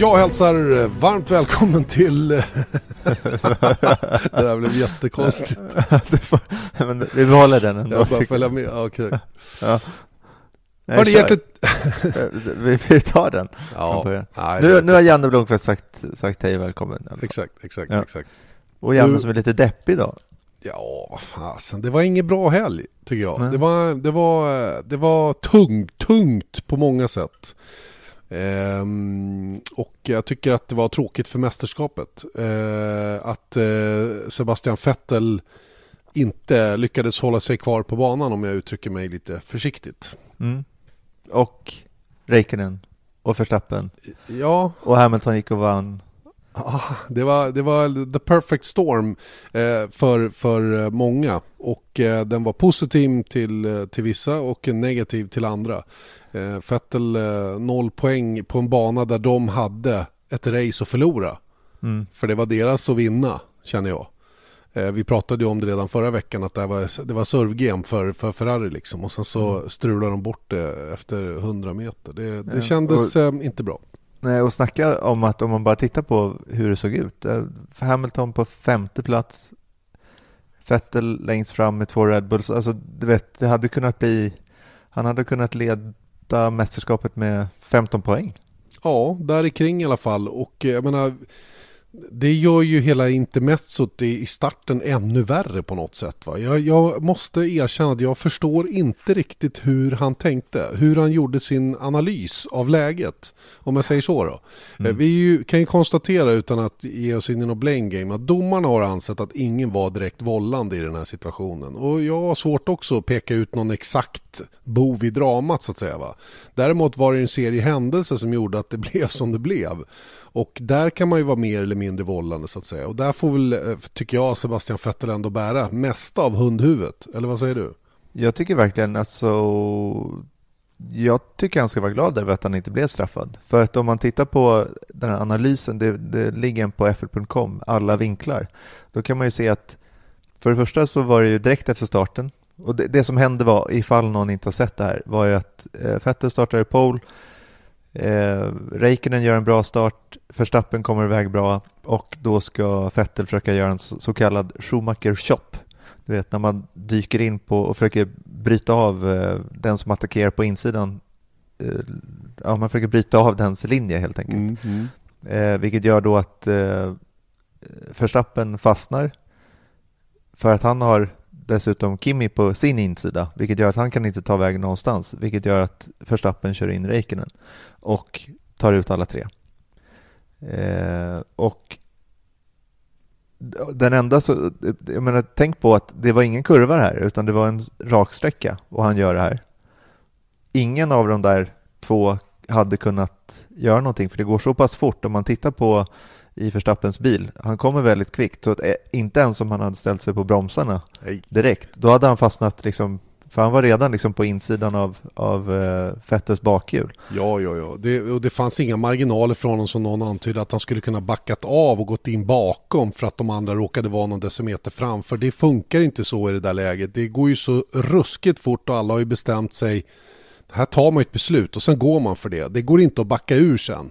Jag hälsar varmt välkommen till... det där blev jättekonstigt. Men vi behåller den ändå. Jag bara följa med, okej. Ja. Nej, Hörni, hjärtligt... vi, vi tar den. Ja, från nej, nu, nu har Janne Blomqvist sagt, sagt hej välkommen. Exakt, exakt, Ja. exakt. Och Janne Du- som är lite deppig idag. Ja, vad fasen. Det var ingen bra helg, tycker jag. Nej. Det var, det, var, det var tungt, tungt på många sätt. Ehm, och jag tycker att det var tråkigt för mästerskapet. Eh, att eh, Sebastian Vettel inte lyckades hålla sig kvar på banan om jag uttrycker mig lite försiktigt. Mm. Och Räikkönen och Verstappen. Ja, Och Hamilton gick och vann. Ah, det var, det var the perfect storm eh, för, för eh, många och eh, den var positiv till, eh, till vissa och negativ till andra. Eh, Vettel eh, noll poäng på en bana där de hade ett race att förlora. Mm. För det var deras att vinna känner jag. Eh, vi pratade ju om det redan förra veckan att det var, det var servegame för, för Ferrari liksom och sen så strulade de bort det efter 100 meter. Det, det Ja, kändes eh, inte bra. Nej, och snacka om att om man bara tittar på hur det såg ut. Eh, Hamilton på femte plats. Vettel längst fram med två Red Bulls. Alltså, du vet, det hade kunnat bli... Han hade kunnat leda mästerskapet med 15 poäng. Ja, där i kring i alla fall. Och eh, jag menar, det gör ju hela intermezzot i i starten ännu värre på något sätt. Va? Jag, jag måste erkänna att jag förstår inte riktigt hur han tänkte. Hur han gjorde sin analys av läget. Om jag säger så då. Eh, Vi ju, kan ju konstatera utan att ge oss in i något blame game att domarna har ansett att ingen var direkt vållande i den här situationen. Och jag har svårt också att peka ut någon exakt bov i dramat så att säga. Va? Däremot var det en serie händelser som gjorde att det blev som det blev. Och där kan man ju vara mer eller mindre vållande så att säga. Och där får väl, eh, tycker jag, Sebastian Vettel ändå bära mesta av hundhuvudet. Eller vad säger du? Jag tycker verkligen alltså... Jag tycker han ska vara glad över att han inte blev straffad. För att om man tittar på den här analysen, det, det ligger en på fl.com, alla vinklar. Då kan man ju se att för det första så var det ju direkt efter starten. Och det, det som hände var, ifall någon inte har sett det här, var ju att eh, Vettel startade i pole, eh, Räikkönen gör en bra start, Verstappen kommer iväg bra och då ska Vettel försöka göra en så, kallad Schumacher chop. Du vet när man dyker in på och försöker bryta av eh, den som attackerar på insidan. Eh, ja, man försöker bryta av dens linje helt enkelt. Eh, vilket gör då att eh, Verstappen fastnar för att han har dessutom Kimi på sin insida, vilket gör att han kan inte ta väg någonstans, vilket gör att Verstappen kör in Räikkönen och tar ut alla tre. Eh, och den enda, så, jag menar, tänk på att det var ingen kurva här, utan det var en raksträcka och han gör det här. Ingen av de där två hade kunnat göra någonting, för det går så pass fort om man tittar på i Verstappens bil. Han kommer väldigt kvickt, så att, eh, inte ens om han hade ställt sig på bromsarna Nej. direkt, då hade han fastnat liksom, för han var redan liksom på insidan av, av uh, Vettels bakhjul. Ja, ja, ja. Det, och det fanns inga marginaler från honom som någon antydde att han skulle kunna backat av och gått in bakom för att de andra råkade vara någon decimeter framför. Det funkar inte så i det där läget. Det går ju så ruskigt fort och alla har ju bestämt sig. Här tar man ett beslut och sen går man för det. Det går inte att backa ur sen.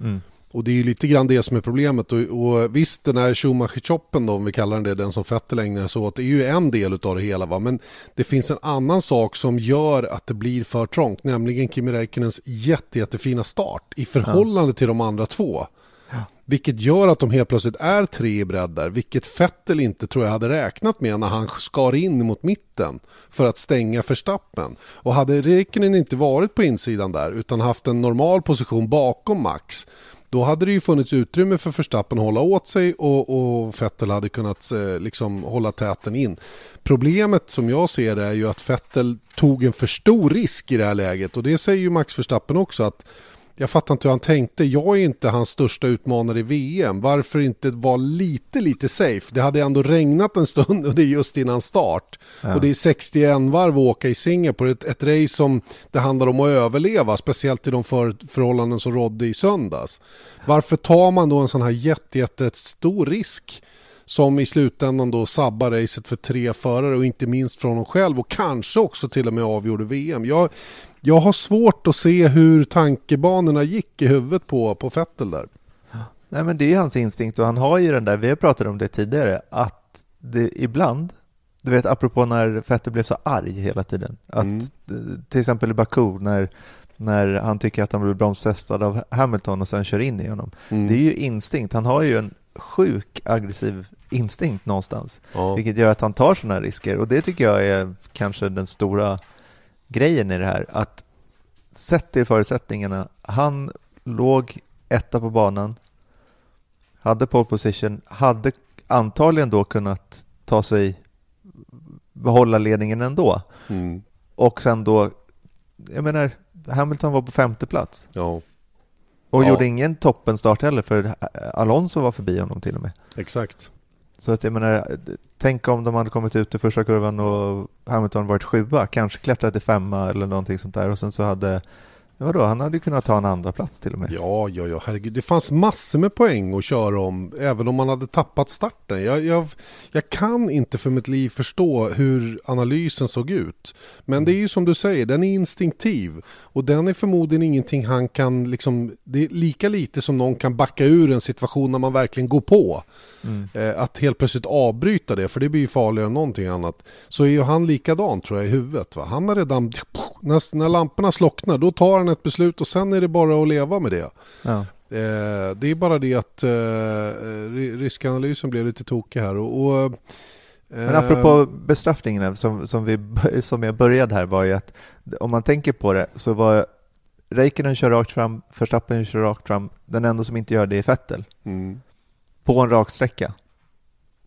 Mm. Och det är ju lite grann det som är problemet. Och, och visst, den här Schumacher-choppen om vi kallar den det, den som Vettel ägnar sig åt, är ju en del av det hela. Va? Men det finns en annan sak som gör att det blir för trångt, nämligen Kimi Räikkönens jätte, jättefina start i förhållande till de andra två. Vilket gör att de helt plötsligt är tre i bredd där, vilket Vettel inte tror jag hade räknat med när han skar in mot mitten för att stänga Verstappen. Och hade Räikkönen inte varit på insidan där utan haft en normal position bakom Max, då hade det ju funnits utrymme för Verstappen att hålla åt sig och, och Vettel hade kunnat eh, liksom hålla täten in. Problemet som jag ser det är ju att Vettel tog en för stor risk i det här läget och det säger ju Max Verstappen också att jag fattar inte hur han tänkte. Jag är inte hans största utmanare i VM. Varför inte vara lite, lite safe? Det hade ändå regnat en stund och det är just innan start. Ja. Och det är 61 varv att åka i Singapore. Ett, ett race som det handlar om att överleva, speciellt i de för, förhållanden som rådde i söndags. Varför tar man då en sån här jätte, jättestor risk? som i slutändan då sabbar racet för tre förare och inte minst från honom själv och kanske också till och med avgjorde VM. Jag, jag har svårt att se hur tankebanorna gick i huvudet på, på Fettel där. Nej men det är hans instinkt och han har ju den där, vi har pratat om det tidigare, att det ibland, du vet apropå när Fettel blev så arg hela tiden, att mm. till exempel i Baku när när han tycker att han blir bromstestad av Hamilton och sen kör in i honom. Mm. Det är ju instinkt. Han har ju en sjuk aggressiv instinkt någonstans, ja. vilket gör att han tar sådana risker och det tycker jag är kanske den stora grejen i det här, att sett till förutsättningarna, han låg etta på banan, hade pole position, hade antagligen då kunnat ta sig, behålla ledningen ändå. Mm. Och sen då, jag menar, Hamilton var på femte plats. Ja. Och ja. gjorde ingen toppenstart heller, för Alonso var förbi honom till och med. Exakt. Så att jag menar, tänk om de hade kommit ut i första kurvan och Hamilton varit sjua, kanske klättrat till femma eller någonting sånt där och sen så hade Vadå, han hade kunnat ta en andra plats till och med. Ja, ja, ja, herregud. Det fanns massor med poäng att köra om, även om man hade tappat starten. Jag, jag, jag kan inte för mitt liv förstå hur analysen såg ut. Men det är ju som du säger, den är instinktiv. Och den är förmodligen ingenting han kan, liksom, det är lika lite som någon kan backa ur en situation när man verkligen går på. Mm. Eh, att helt plötsligt avbryta det, för det blir ju farligare än någonting annat. Så är ju han likadan tror jag i huvudet. Va? Han har redan, när, när lamporna slocknar, då tar han ett beslut och sen är det bara att leva med det. Ja. Eh, det är bara det att eh, riskanalysen blev lite tokig här. Och, och men apropå bestraffningen som, som, vi, som jag började här var ju att om man tänker på det så var Räikkönen kör rakt fram, Verstappen kör rakt fram, den enda som inte gör det är Vettel. Mm på en raksträcka.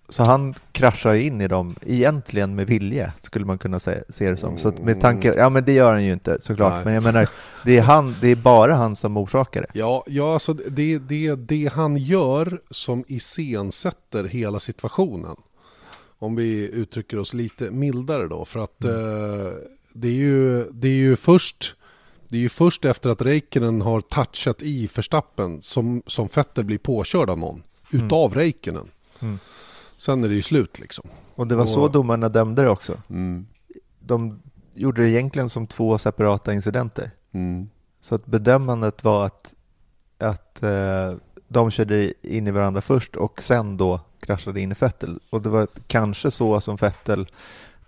Så han kraschar in i dem, egentligen med vilje, skulle man kunna se, se det som. Så med tanke, ja men det gör han ju inte såklart, Nej. men jag menar, det är, han, det är bara han som orsakar det. Ja, ja alltså det är det, det han gör som iscensätter hela situationen. Om vi uttrycker oss lite mildare då, för att mm. eh, det, är ju, det är ju först det är ju först efter att Räikkönen har touchat i förstappen som, som Fetter blir påkörd av någon utav mm. Räikkönen. Mm. Sen är det ju slut liksom. Och det var och... så domarna dömde det också. Mm. De gjorde det egentligen som två separata incidenter. Mm. Så att bedömandet var att, att eh, de körde in i varandra först och sen då kraschade in i Fettel. Och det var kanske så som Fettel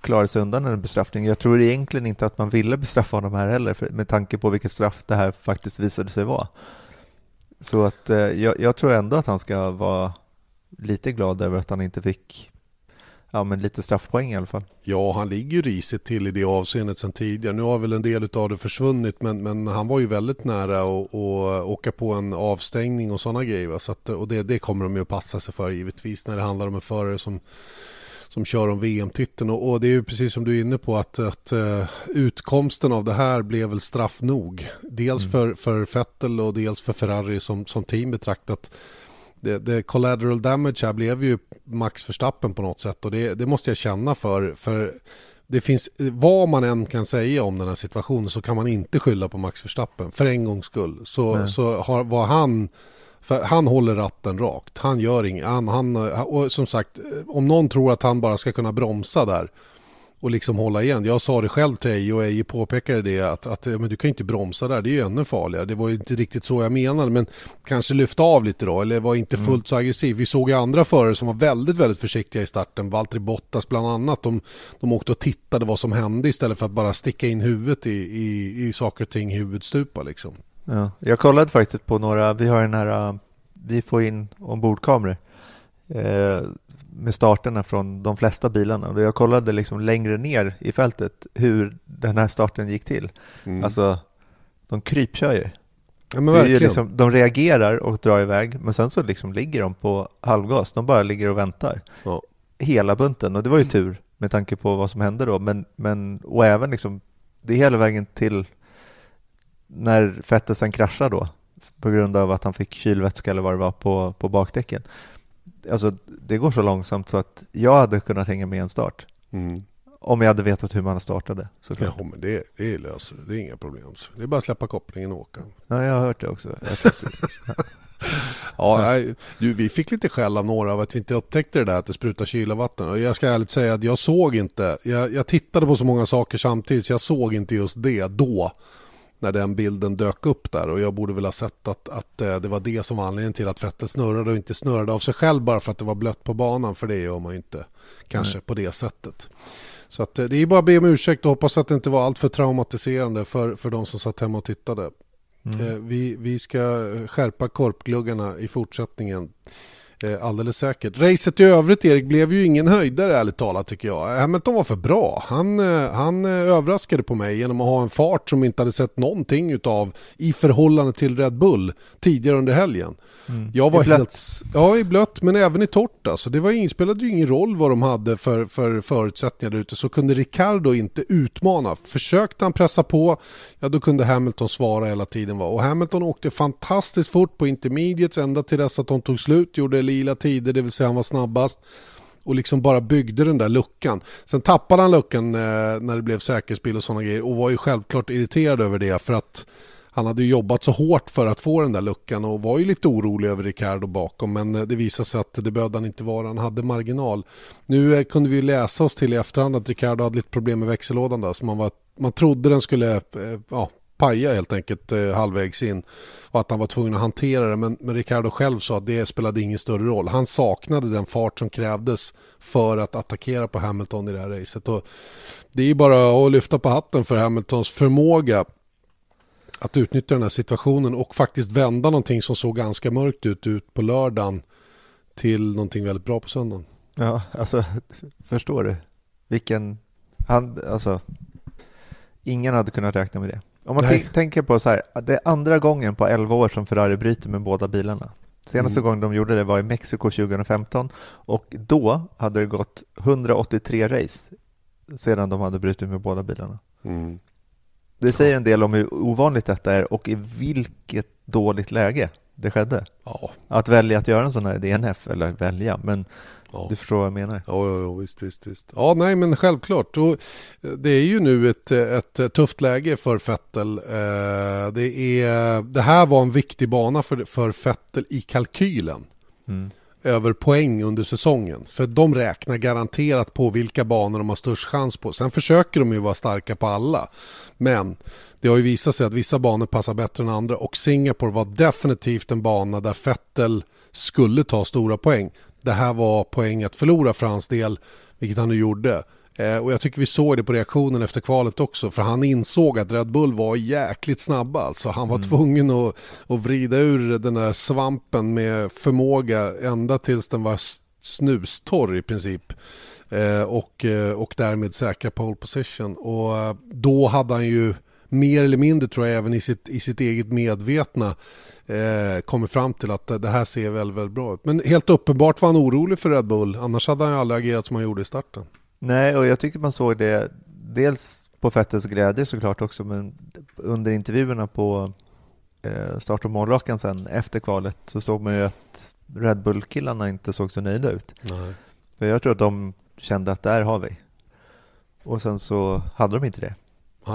klarade sig undan en bestraffning. Jag tror egentligen inte att man ville bestraffa honom här heller för, med tanke på vilket straff det här faktiskt visade sig vara. Så att eh, jag, jag, tror ändå att han ska vara lite glad över att han inte fick ja, men lite straffpoäng i alla fall. Ja, han ligger ju risigt till i det avseendet sedan tidigare. Nu har väl en del av det försvunnit, men, men han var ju väldigt nära att, åka på en avstängning och sådana grejer. Så att, och det, det kommer de ju att passa sig för givetvis när det handlar om en förare som som kör om VM-titeln. Och, och, det är ju precis som du är inne på att, att uh, utkomsten av det här blev väl straff nog. Dels mm. för, för Vettel och dels för Ferrari som, som team betraktat. Det, det collateral damage här blev ju Max Verstappen på något sätt och det, det måste jag känna för. för det finns, vad man än kan säga om den här situationen så kan man inte skylla på Max Verstappen för en gångs skull. Så, så har, var han för han håller ratten rakt. Han gör inget. Han, han, och som sagt, om någon tror att han bara ska kunna bromsa där och liksom hålla igen. Jag sa det själv till Eje och Eje påpekade det att, att men du kan inte bromsa där, det är ju ännu farligare. Det var inte riktigt så jag menade men kanske lyfta av lite då eller var inte mm. fullt så aggressiv. Vi såg ju andra förare som var väldigt, väldigt försiktiga i starten. Valtteri Bottas bland annat. De, de åkte och tittade vad som hände istället för att bara sticka in huvudet i, i, i saker och ting huvudstupa liksom. Ja, jag kollade faktiskt på några, vi har den här, vi får in ombordkameror eh, med starterna från de flesta bilarna jag kollade liksom längre ner i fältet hur den här starten gick till. Mm. Alltså, de krypkör ju. Ja, men verkligen. Liksom, de reagerar och drar iväg, men sen så liksom ligger de på halvgas. De bara ligger och väntar. Ja. Hela bunten, och det var ju tur med tanke på vad som hände då. Men, men, och även liksom, det är hela vägen till när Vettel sen kraschar då på grund av att han fick kylvätska eller vad det var på, på bakdäcken. Alltså, det går så långsamt så att jag hade kunnat hänga med en start. Mm. Om jag hade vetat hur man startade såklart. Ja, men det, det löser det. är inga problem. Det är bara att släppa kopplingen och åka. Ja, jag har hört det också. ja, nej, du, vi fick lite skäll av några av att vi inte upptäckte det där att det sprutar kylvatten. Och jag ska ärligt säga att jag såg inte. Jag, jag tittade på så många saker samtidigt så jag såg inte just det då när den bilden dök upp där och jag borde väl ha sett att, att eh, det var det som var anledningen till att Vettel snurrade och inte snurrade av sig själv bara för att det var blött på banan för det gör man ju inte kanske Nej. på det sättet. Så att, eh, det är bara att be om ursäkt och hoppas att det inte var allt för traumatiserande för, för de som satt hemma och tittade. Mm. Eh, vi, vi ska skärpa korpgluggarna i fortsättningen. Eh, alldeles säkert. Racet i övrigt Erik blev ju ingen höjdare ärligt talat tycker jag. Hamilton var för bra. Han, eh, han eh, överraskade på mig genom att ha en fart som inte hade sett någonting utav i förhållande till Red Bull tidigare under helgen. Mm. Jag var I helt, ja i blött men även i torrt alltså. Det var spelade ju ingen roll vad de hade för, för förutsättningar där ute. Så kunde Ricardo inte utmana. Försökte han pressa på, ja då kunde Hamilton svara hela tiden. Och Hamilton åkte fantastiskt fort på intermediates ända till dess att de tog slut. Gjorde lila tider, det vill säga han var snabbast och liksom bara byggde den där luckan. Sen tappade han luckan eh, när det blev säkerhetsbil och sådana grejer och var ju självklart irriterad över det för att han hade jobbat så hårt för att få den där luckan och var ju lite orolig över Ricardo bakom men eh, det visade sig att det behövde han inte vara, han hade marginal. Nu eh, kunde vi läsa oss till i efterhand att Ricardo hade lite problem med växellådan där så man, var, man trodde den skulle eh, ja, paja helt enkelt eh, halvvägs in och att han var tvungen att hantera det. Men, men Ricardo själv sa att det spelade ingen större roll. Han saknade den fart som krävdes för att attackera på Hamilton i det här racet. Och det är bara att lyfta på hatten för Hamiltons förmåga att utnyttja den här situationen och faktiskt vända någonting som såg ganska mörkt ut, ut på lördagen till någonting väldigt bra på söndagen. Ja, alltså förstår du? Vilken, han, alltså ingen hade kunnat räkna med det. Om man tänker på så här, det är andra gången på 11 år som Ferrari bryter med båda bilarna. Senaste mm. gången de gjorde det var i Mexiko 2015 och då hade det gått 183 race sedan de hade brutit med båda bilarna. Mm. Det säger en del om hur ovanligt detta är och i vilket dåligt läge det skedde. Ja. Att välja att göra en sån här DNF, eller välja, men Ja. Du förstår vad jag menar? Ja, ja, ja visst, visst, visst. Ja, nej, men självklart. Och det är ju nu ett, ett tufft läge för Fettel. Eh, det, är, det här var en viktig bana för, för Fettel i kalkylen. Mm. över poäng under säsongen. För de räknar garanterat på vilka banor de har störst chans på. Sen försöker de ju vara starka på alla. Men det har ju visat sig att vissa banor passar bättre än andra och Singapore var definitivt en bana där Fettel skulle ta stora poäng det här var poäng att förlora för hans del, vilket han nu gjorde. Eh, och jag tycker vi såg det på reaktionen efter kvalet också, för han insåg att Red Bull var jäkligt snabba. Alltså han var mm. tvungen att, att vrida ur den där svampen med förmåga ända tills den var snustorr i princip. Eh, och, eh, och därmed säkra pole position. Och eh, då hade han ju mer eller mindre tror jag även i sitt, i sitt eget medvetna eh, kommit fram till att det här ser väldigt, väldigt bra ut. Men helt uppenbart var han orolig för Red Bull, annars hade han ju aldrig agerat som han gjorde i starten. Nej, och jag tycker man såg det dels på Fettels glädje såklart också, men under intervjuerna på eh, start och målrakan sen efter kvalet så såg man ju att Red Bull-killarna inte såg så nöjda ut. Nej. För jag tror att de kände att där har vi. Och sen så hade de inte det.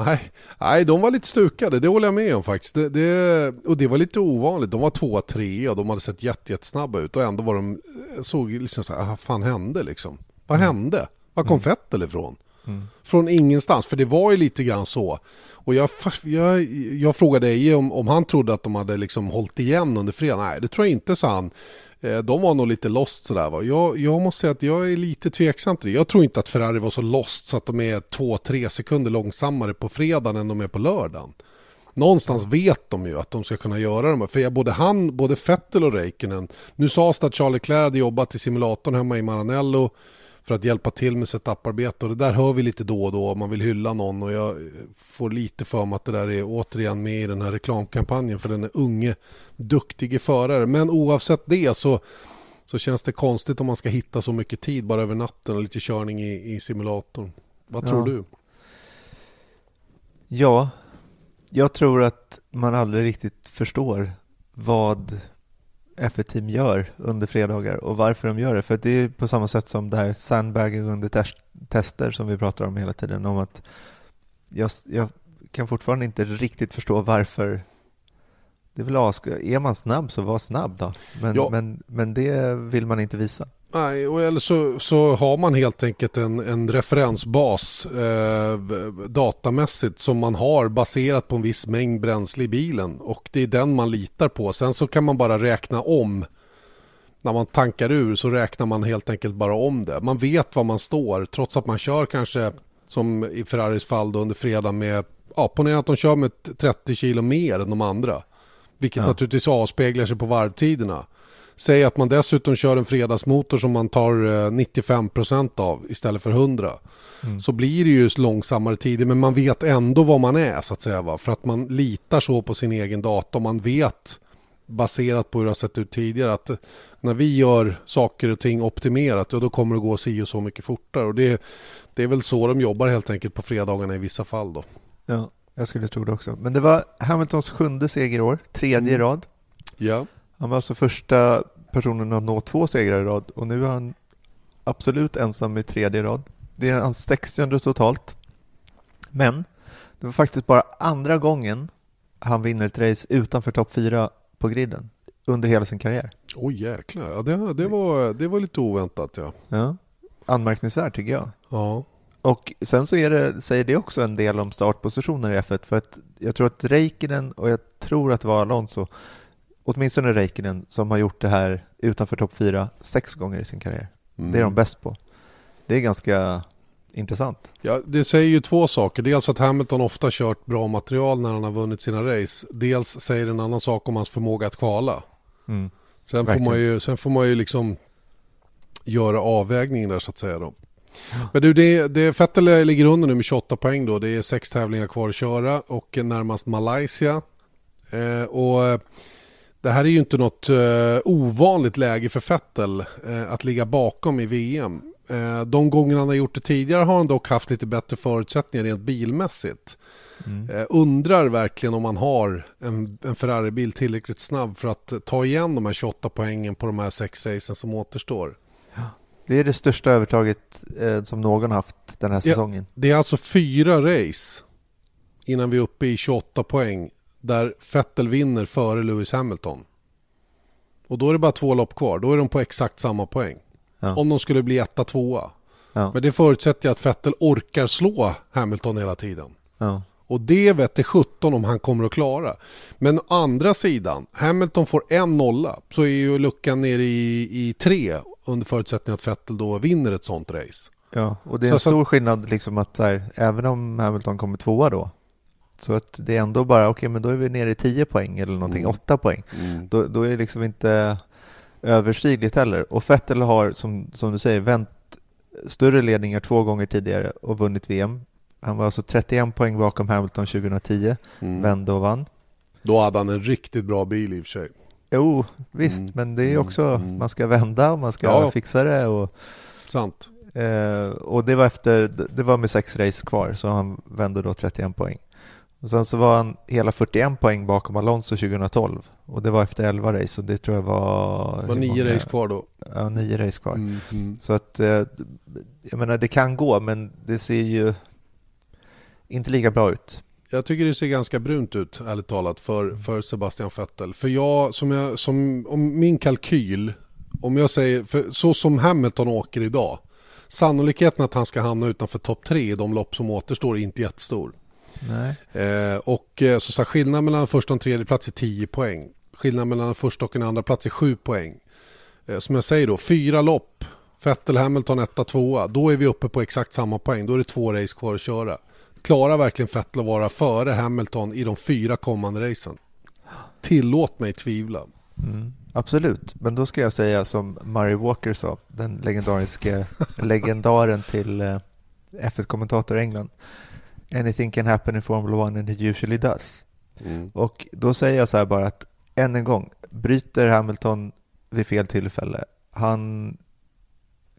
Nej, nej, de var lite stukade, det håller jag med om faktiskt. Det, det, och det var lite ovanligt. De var tvåa, trea och de hade sett jätte, jättesnabba ut och ändå var de, såg liksom så här, vad ah, fan hände liksom? Vad mm. hände? Var kom mm. Fettel ifrån? Mm. Från ingenstans, för det var ju lite grann så. Och jag, jag, jag frågade Eje om, om han trodde att de hade liksom hållit igen under fredag. Nej, det tror jag inte, sa han. Eh, de var nog lite lost sådär va. Jag, jag måste säga att jag är lite tveksam till det. Jag tror inte att Ferrari var så lost så att de är två, tre sekunder långsammare på fredagen än de är på lördagen. Någonstans vet de ju att de ska kunna göra de här. För både han, både Vettel och Räikkönen. Nu sades det att Charlie Leclerc hade jobbat i simulatorn hemma i Maranello för att hjälpa till med setuparbete. Och det där hör vi lite då och då om man vill hylla någon. Och jag får lite för mig att det där är återigen med i den här reklamkampanjen för den är unge, duktige förare. Men oavsett det så, så känns det konstigt om man ska hitta så mycket tid bara över natten och lite körning i, i simulatorn. Vad tror Ja. du? Ja, jag tror att man aldrig riktigt förstår vad F1-team gör under fredagar och varför de gör det. För det är på samma sätt som det här sandbagging under tes- tester som vi pratar om hela tiden. Om att jag, jag kan fortfarande inte riktigt förstå varför det är väl ask- Är man snabb så var snabb då. Men, Ja. men, men det vill man inte visa. Nej, och eller så, så har man helt enkelt en, en referensbas eh, datamässigt som man har baserat på en viss mängd bränsle i bilen och det är den man litar på. Sen så kan man bara räkna om. När man tankar ur så räknar man helt enkelt bara om det. Man vet var man står trots att man kör kanske som i Ferraris fall då under fredag med, ja ponera att de kör med 30 kilo mer än de andra. Vilket Ja. naturligtvis avspeglar sig på varvtiderna. Säg att man dessutom kör en fredagsmotor som man tar eh, 95% av istället för 100. Så blir det ju långsammare tider men man vet ändå vad man är så att säga. Va? För att man litar så på sin egen data och man vet baserat på hur det har sett ut tidigare att när vi gör saker och ting optimerat då kommer det gå si och så mycket fortare. Och det, det är väl så de jobbar helt enkelt på fredagarna i vissa fall då. Ja, jag skulle tro det också. Men det var Hamiltons sjunde seger i år, tredje Mm. rad. Ja, Han var alltså första personen att nå två segrar i rad och nu är han absolut ensam i tredje rad. Det är hans 60 totalt. Men det var faktiskt bara andra gången han vinner ett race utanför topp fyra på griden under hela sin karriär. oj jäklar. Ja, det, det, var, det var lite oväntat ja. Ja. Anmärkningsvärt tycker jag. Ja, Och sen så är det, säger det också en del om startpositioner i F1 för att jag tror att Räikkönen och jag tror att det var Alonso, åtminstone Räikkönen som har gjort det här utanför topp fyra sex gånger i sin karriär. Mm. Det är de bäst på. Det är ganska intressant. Ja, det säger ju två saker. Dels att Hamilton ofta kört bra material när han har vunnit sina race. Dels säger det en annan sak om hans förmåga att kvala. Mm. Sen får, man ju, sen får man ju liksom göra avvägningen där så att säga. Då. Men du, det, det, Vettel ligger under nu med 28 poäng då. Det är sex tävlingar kvar att köra och närmast Malaysia. Eh, och det här är ju inte något eh, ovanligt läge för Vettel eh, att ligga bakom i VM. Eh, de gånger han har gjort det tidigare har han dock haft lite bättre förutsättningar rent bilmässigt. Mm. Undrar verkligen om han har en, en Ferrari-bil tillräckligt snabb för att ta igen de här 28 poängen på de här sex racen som återstår. Det är det största övertaget som någon har haft den här Ja. säsongen. Det är alltså fyra race innan vi är uppe i 28 poäng där Vettel vinner före Lewis Hamilton. Och då är det bara två lopp kvar. Då är de på exakt samma poäng. Ja. Om de skulle bli etta, tvåa. Ja. Men det förutsätter ju att Vettel orkar slå Hamilton hela tiden. Ja. Och det vet det 17 om han kommer att klara. Men å andra sidan, Hamilton får en nolla så är ju luckan nere i, i tre under förutsättning att Vettel då vinner ett sånt race. Ja, och det är Så- en stor skillnad liksom att här, även om Hamilton kommer tvåa då, så att det är ändå bara, okej men då är vi nere i 10 poäng eller någonting, Mm. 8 poäng. Då, då är det liksom inte överstigligt heller. Och Vettel har, som, som du säger, vänt större ledningar två gånger tidigare och vunnit VM. Han var alltså 31 poäng bakom Hamilton 2010, Mm. vände och vann. Då hade han en riktigt bra bil i och för sig. Jo, visst, Mm. men det är Mm. också, Mm. man ska vända och man ska Ja. fixa det. Och, Sant. Eh, och det var efter, det var med sex race kvar så han vände då 31 poäng. Och sen så var han hela 41 poäng bakom Alonso 2012 och det var efter 11 race och det tror jag var... Det var nio race kvar då. Ja, nio race kvar. Mm, mm. Så att, eh, jag menar det kan gå men det ser ju inte lika bra ut. Jag tycker det ser ganska brunt ut, ärligt talat, för, för Sebastian Vettel. För jag, som jag, som, om min kalkyl, om jag säger, för så som Hamilton åker idag, sannolikheten att han ska hamna utanför topp tre i de lopp som återstår är inte jättestor. Eh, och eh, så, så här, skillnaden mellan första och tredje plats är 10 poäng. Skillnaden mellan en första och en andra plats är 7 poäng. Eh, som jag säger då, fyra lopp, Vettel, Hamilton, etta, tvåa. Då är vi uppe på exakt samma poäng. Då är det två race kvar att köra. Klarar verkligen Vettel att vara före Hamilton i de fyra kommande racen? Tillåt mig tvivla. Mm. Absolut, men då ska jag säga som Murray Walker sa, den legendariska legendaren till eh, F1-kommentator i England. Anything can happen in Formula 1 and it usually does. Mm. Och då säger jag så här bara att än en gång, bryter Hamilton vid fel tillfälle. Han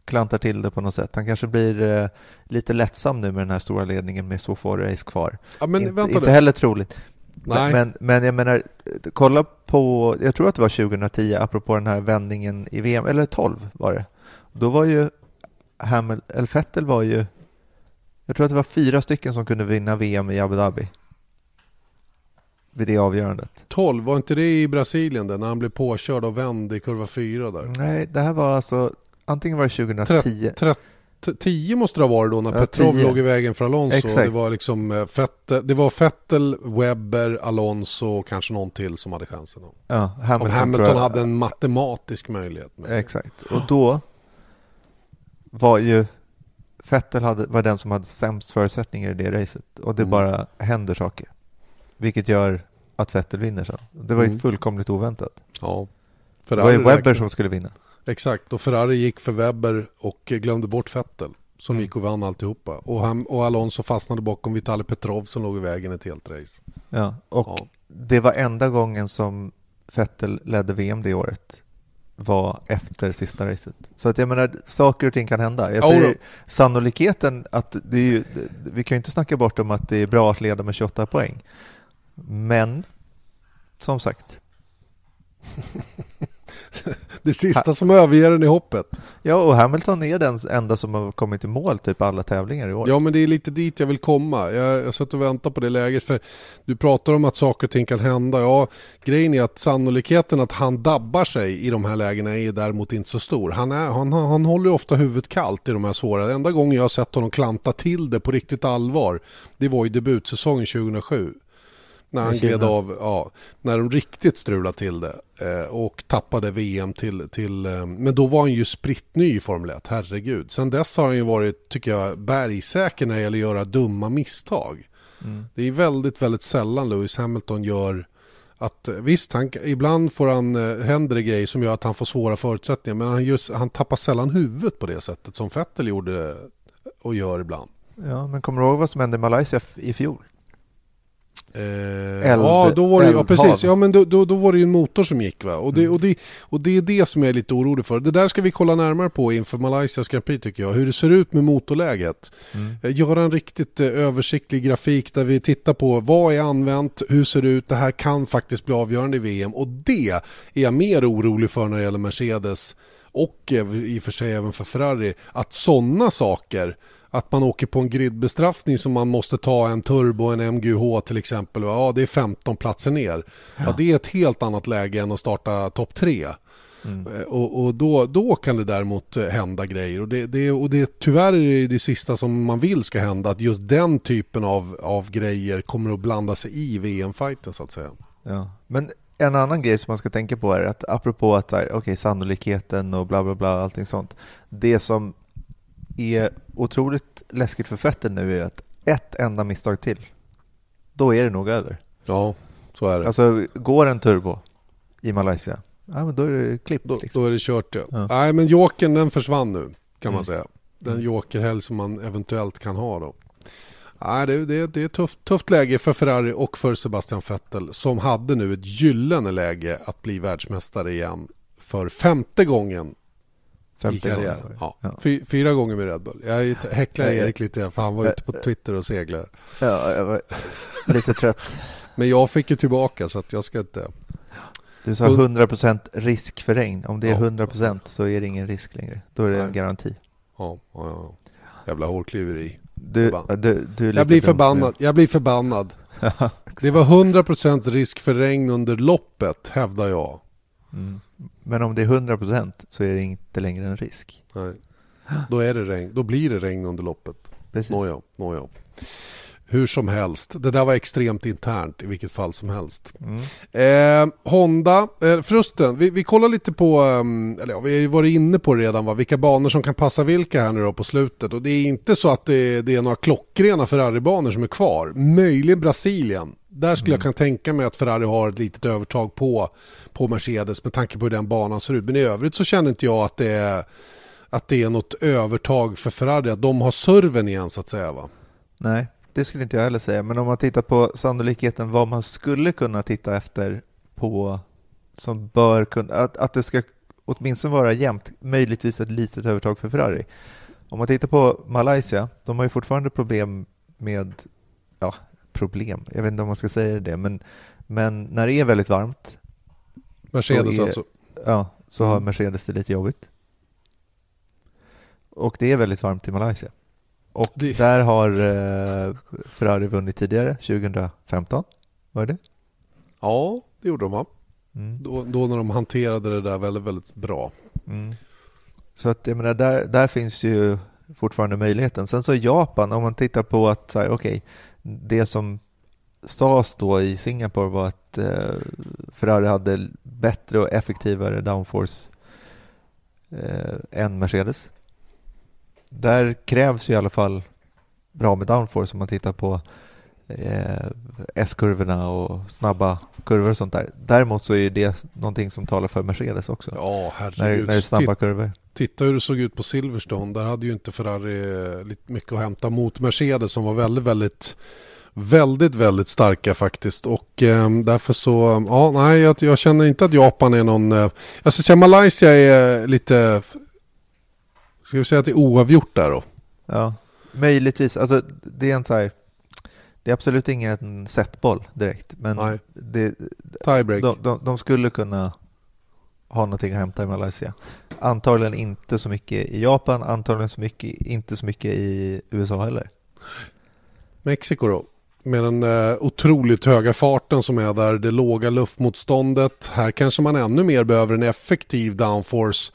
klantar till det på något sätt. Han kanske blir eh, lite lättsam nu med den här stora ledningen med så få race kvar. Ja, men inte, inte heller troligt. Nej. Men, men jag menar, kolla på, jag tror att det var 2010, apropå den här vändningen i VM, eller 12 var det. Då var ju Hamil, eller Vettel var ju, jag tror att det var fyra stycken som kunde vinna VM i Abu Dhabi. Vid det avgörandet. 12, var inte det i Brasilien där när han blev påkörd och vänd i kurva 4 där? Nej, det här var alltså, antingen var det 2010, 10 måste det ha varit då när Ja, Petrov 10. låg i vägen för Alonso. Exakt. Det var liksom eh, Vettel, det var Vettel, Webber, Alonso och kanske någon till som hade chansen. Om ja, Hamilton, Hamilton, tror jag- hade en matematisk möjlighet. Exakt, och då var ju Vettel hade, var den som hade sämst förutsättningar i det racet och det Mm. bara händer saker. Vilket gör att Vettel vinner sen. Det var ju Mm. fullkomligt oväntat. Ja. Det var ju Ferrari Webber räknade- som skulle vinna. Exakt, och Ferrari gick för Webber och glömde bort Vettel. Som Mm. gick och vann alltihopa. Och, han, och Alonso fastnade bakom Vitali Petrov som låg i vägen ett helt race. Ja, och Ja. det var enda gången som Vettel ledde VM det året var efter sista racet. Så att jag menar, saker och ting kan hända. Jag Ja, säger sannolikheten att det är ju, vi kan ju inte snacka bort om att det är bra att leda med 28 poäng. Men, som sagt, Det sista som överger den i hoppet. ja och Hamilton är den enda som har kommit i mål typ alla tävlingar i år. Ja men det är lite dit jag vill komma. Jag, jag satt och väntade på det läget. För du pratar om att saker och ting kan hända. Ja, grejen är att sannolikheten att han dabbar sig i de här lägena är däremot inte så stor. Han, är, han, han håller ju ofta huvudet kallt i de här svåra. Enda gången jag har sett honom klanta till det på riktigt allvar. Det var i debutsäsongen 2007. När han gled av, ja, när de riktigt strulade till det eh, och tappade VM till, till eh, men då var han ju spritt ny i Formel 1, herregud. Sen dess har han ju varit, tycker jag, bergsäker när det gäller att göra dumma misstag. Mm. Det är väldigt, väldigt sällan Lewis Hamilton gör att, visst, han, ibland får han, eh, händer det grejer som gör att han får svåra förutsättningar, men han, just, han tappar sällan huvudet på det sättet som Vettel gjorde och gör ibland. Ja, men kommer du ihåg vad som hände i Malaysia i fjol? Eh, Eld- ja, då var det, ja, precis. Ja, men då, då, då var det ju en motor som gick. Va? Och, det, Mm. och, det, och det är det som jag är lite orolig för. Det där ska vi kolla närmare på inför Malaysias Grand Prix tycker jag. Hur det ser ut med motorläget. Mm. Eh, Göra en riktigt eh, översiktlig grafik där vi tittar på vad är använt, hur ser det ut, det här kan faktiskt bli avgörande i VM. Och det är jag mer orolig för när det gäller Mercedes och eh, i och för sig även för Ferrari. Att sådana saker att man åker på en gridbestraffning som man måste ta en turbo, en MGH till exempel. Ja, det är 15 platser ner. Ja, det är ett helt annat läge än att starta topp 3. Mm. Eh, Och, och då, då kan det däremot eh, hända grejer. Och, det, det, och det, tyvärr är det det sista som man vill ska hända. Att just den typen av, av grejer kommer att blanda sig i VM-fighten så att säga. Ja. Men en annan grej som man ska tänka på är att apropå att okay, sannolikheten och bla bla bla allting sånt. Det som är otroligt läskigt för Vettel nu är att ett enda misstag till, då är det nog över. Ja, så är det. Alltså går en turbo i Malaysia, ja, men då är det klippt. då, Liksom. då är det kört ja. Ja. Nej men jokern den försvann nu kan man Mm. säga. Den Mm. jokerhelg som man eventuellt kan ha då. Nej, det, det, det är ett tufft, tufft läge för Ferrari och för Sebastian Vettel som hade nu ett gyllene läge att bli världsmästare igen för femte gången i Femte karriären. gången. Ja. Ja. Fy, fyra gånger med Red Bull. Jag häcklar. Erik lite för han var ute på Twitter och seglade. Ja, jag var lite trött. Men jag fick ju tillbaka så att jag ska inte... Du sa 100% risk för regn. Om det är Ja. 100% så är det ingen risk längre. Då är det en garanti. Ja, ja, ja. Jävla hårklyveri. Du, du, du Jag blir förbannad. Jag blir förbannad. Det var 100% risk för regn under loppet, hävdar jag. Mm. Men om det är 100% så är det inte längre en risk. Nej. Då, är det regn. Då blir det regn under loppet. Precis. Nåja, nåja. Hur som helst, det där var extremt internt i vilket fall som helst. Mm. Eh, Honda, eh, förresten, vi, vi kollar lite på, um, eller ja, vi har ju varit inne på det redan, va? vilka banor som kan passa vilka här nu då på slutet. Och det är inte så att det, det är några klockrena Ferrari-banor som är kvar. Möjligen Brasilien. Där skulle mm. jag kunna tänka mig att Ferrari har ett litet övertag på, på Mercedes med tanke på hur den banan ser ut. Men i övrigt så känner inte jag att det är, att det är något övertag för Ferrari, att de har serven igen så att säga. Va? Nej, det skulle inte jag heller säga, men om man tittar på sannolikheten vad man skulle kunna titta efter på som bör kunna, att, att det ska åtminstone vara jämnt, möjligtvis ett litet övertag för Ferrari. Om man tittar på Malaysia, de har ju fortfarande problem med, ja, problem, jag vet inte om man ska säga det, men, men när det är väldigt varmt Mercedes är, alltså? Ja, så har Mercedes det lite jobbigt. Och det är väldigt varmt i Malaysia. Och det... där har eh, Ferrari vunnit tidigare, 2015 var det Ja, det gjorde de va? Mm. Då, då, när de hanterade det där väldigt, väldigt bra. Mm. Så att jag menar, där, där finns ju fortfarande möjligheten. Sen så Japan, om man tittar på att så här, okay, det som sades då i Singapore var att eh, Ferrari hade bättre och effektivare downforce eh, än Mercedes där krävs ju i alla fall bra med downforce om man tittar på eh, S-kurvorna och snabba kurvor och sånt där. Däremot så är det någonting som talar för Mercedes också. Ja, herregud. När, när det är snabba kurvor. Titta hur det såg ut på Silverstone. Där hade ju inte Ferrari eh, lite mycket att hämta mot Mercedes som var väldigt, väldigt väldigt, väldigt starka faktiskt och eh, därför så, ja, nej, jag, jag, känner inte att Japan är någon, eh, jag ska säga Malaysia är lite Ska vi säga att det är oavgjort där då? Ja, möjligtvis. Alltså, det är en så här, det är absolut ingen setboll direkt, men Nej. det, Tiebreak. De, de, de, skulle kunna ha någonting att hämta i Malaysia. Antagligen inte så mycket i Japan, antagligen så mycket, inte så mycket i USA heller. Mexiko då? Med den uh, otroligt höga farten som är där, det låga luftmotståndet. Här kanske man ännu mer behöver en effektiv downforce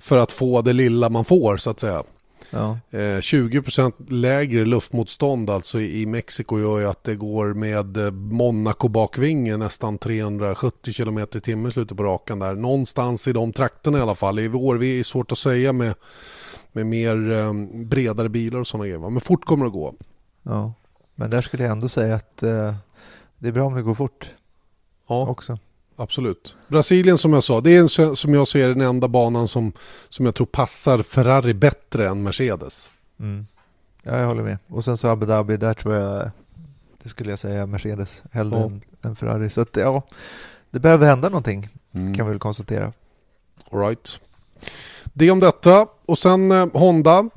för att få det lilla man får så att säga. Ja. Eh, 20% lägre luftmotstånd alltså i Mexiko gör ju att det går med eh, Monaco bakvingen nästan 370 km i timmen i slutet på rakan där. Någonstans i de trakterna i alla fall. I år är det svårt att säga med, med mer eh, bredare bilar och sådana grejer. Men fort kommer det gå. Ja, men där skulle jag ändå säga att eh, det är bra om det går fort. Ja. Också absolut. Brasilien som jag sa, det är en, som jag ser den enda banan som, som jag tror passar Ferrari bättre än Mercedes. Mm. Ja, jag håller med. Och sen så Abu Dhabi, där tror jag, det skulle jag säga Mercedes hellre ja. än, än, Ferrari. Så att, ja, det behöver hända någonting mm. kan vi väl konstatera. All right. Det om detta och sen eh, Honda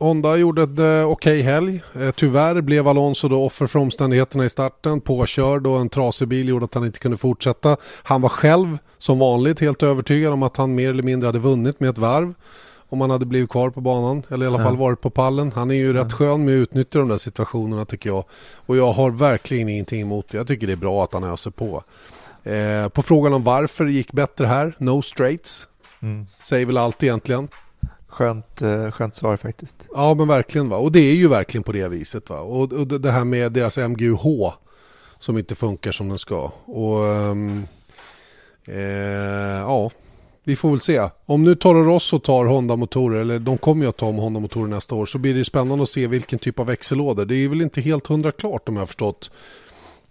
Honda gjorde en eh, okej okay helg. Eh, tyvärr blev Alonso då offer för omständigheterna i starten. Påkörd och en trasig bil gjorde att han inte kunde fortsätta. Han var själv som vanligt helt övertygad om att han mer eller mindre hade vunnit med ett varv. Om han hade blivit kvar på banan eller i alla fall varit på pallen. Han är ju rätt skön med att utnyttja de där situationerna tycker jag. Och jag har verkligen ingenting emot det. Jag tycker det är bra att han öser på. Eh, på frågan om varför det gick bättre här, no straights. Mm. Säger väl allt egentligen. Skönt, eh, skönt svar faktiskt. Ja men verkligen va. Och det är ju verkligen på det viset va. Och, och det här med deras MGUH som inte funkar som den ska. Och um, eh, ja, vi får väl se. Om nu Toro Rosso tar Honda-motorer, eller de kommer ju att ta om Honda-motorer nästa år, så blir det spännande att se vilken typ av växellådor. Det är väl inte helt hundra klart om jag har förstått.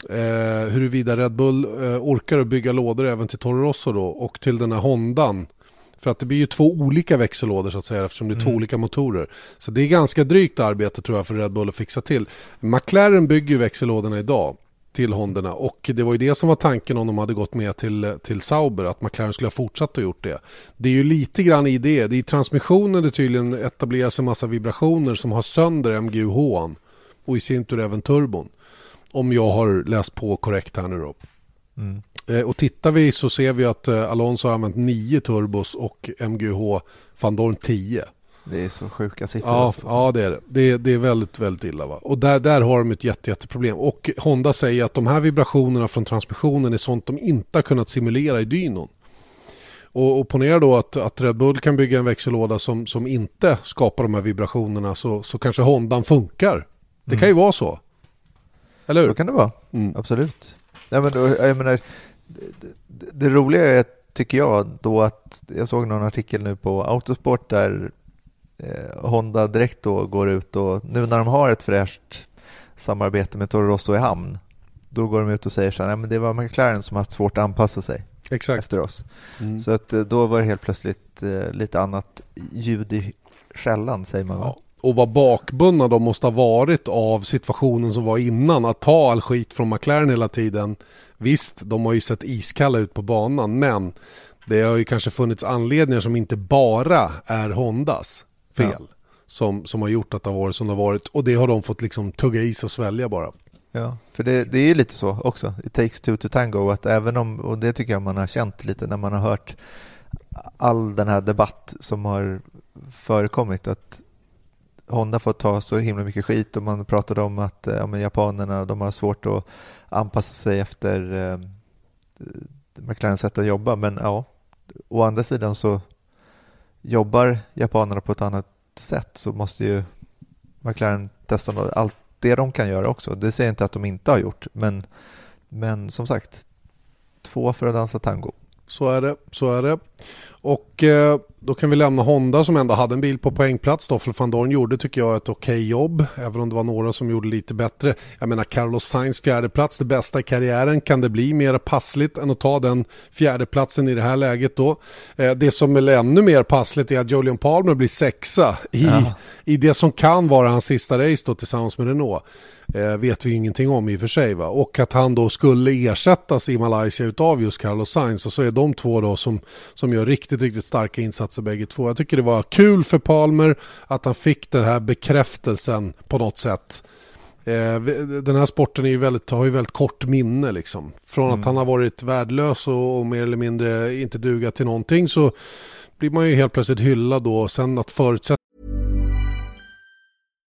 Eh, huruvida Red Bull eh, orkar att bygga lådor även till Toro Rosso då och till den här Hondan för att det blir ju två olika växellådor så att säga eftersom det är mm. två olika motorer. Så det är ganska drygt arbete tror jag för Red Bull att fixa till. McLaren bygger ju växellådorna idag till Hondorna och det var ju det som var tanken om de hade gått med till, till Sauber att McLaren skulle ha fortsatt och gjort det. Det är ju lite grann i det. Det är i transmissionen det tydligen etableras en massa vibrationer som har sönder MGUH och i sin tur även turbon. Om jag har läst på korrekt här nu då. Mm. Eh, och tittar vi så ser vi att eh, Alonso har använt 9 turbos och MGH van Dorn 10. Det är så sjuka siffror. Ja, alltså. ja det är det. det. Det är väldigt, väldigt illa. Va? Och där, där har de ett jätte, jätteproblem. Och Honda säger att de här vibrationerna från transmissionen är sånt de inte har kunnat simulera i dynon. Och, och ponera då att, att Red Bull kan bygga en växellåda som, som inte skapar de här vibrationerna så, så kanske Hondan funkar. Det mm. kan ju vara så. Eller hur? Så kan det vara, mm. absolut. Ja, men då, jag menar, det, det roliga är, tycker jag, då att jag såg någon artikel nu på Autosport där eh, Honda direkt då går ut och nu när de har ett fräscht samarbete med Toro Rosso i hamn, då går de ut och säger så här, men det var McLaren som haft svårt att anpassa sig Exakt. efter oss. Mm. Så att eh, då var det helt plötsligt eh, lite annat ljud i skällan, säger man. Ja. Och vad bakbundna de måste ha varit av situationen som var innan. Att ta all skit från McLaren hela tiden. Visst, de har ju sett iskalla ut på banan, men det har ju kanske funnits anledningar som inte bara är Hondas fel. Ja. Som, som har gjort att det har varit som det har varit. Och det har de fått liksom tugga i sig och svälja bara. Ja, för det, det är ju lite så också. It takes two to tango. Att även om, och det tycker jag man har känt lite när man har hört all den här debatt som har förekommit. Att Honda får ta så himla mycket skit och man pratade om att eh, ja, men japanerna de har svårt att anpassa sig efter eh, McLarens sätt att jobba. Men ja, å andra sidan så jobbar japanerna på ett annat sätt så måste ju McLaren testa allt det de kan göra också. Det säger inte att de inte har gjort, men, men som sagt, två för att dansa tango. Så är det, så är det. Och eh, då kan vi lämna Honda som ändå hade en bil på poängplats. Stoffel van Dorn gjorde tycker jag ett okej okay jobb, även om det var några som gjorde lite bättre. Jag menar Carlos Sainz fjärdeplats, det bästa i karriären. Kan det bli mer passligt än att ta den fjärdeplatsen i det här läget då? Eh, det som är ännu mer passligt är att Julian Palmer blir sexa i, ja. i det som kan vara hans sista race då tillsammans med Renault eh, vet vi ingenting om i och för sig. Va? Och att han då skulle ersättas i Malaysia utav just Carlos Sainz och så är de två då som, som gör riktigt, riktigt starka insatser bägge två. Jag tycker det var kul för Palmer att han fick den här bekräftelsen på något sätt. Eh, den här sporten är ju väldigt, har ju väldigt kort minne liksom. Från mm. att han har varit värdelös och, och mer eller mindre inte duga till någonting så blir man ju helt plötsligt hyllad då. Sen att förutsätta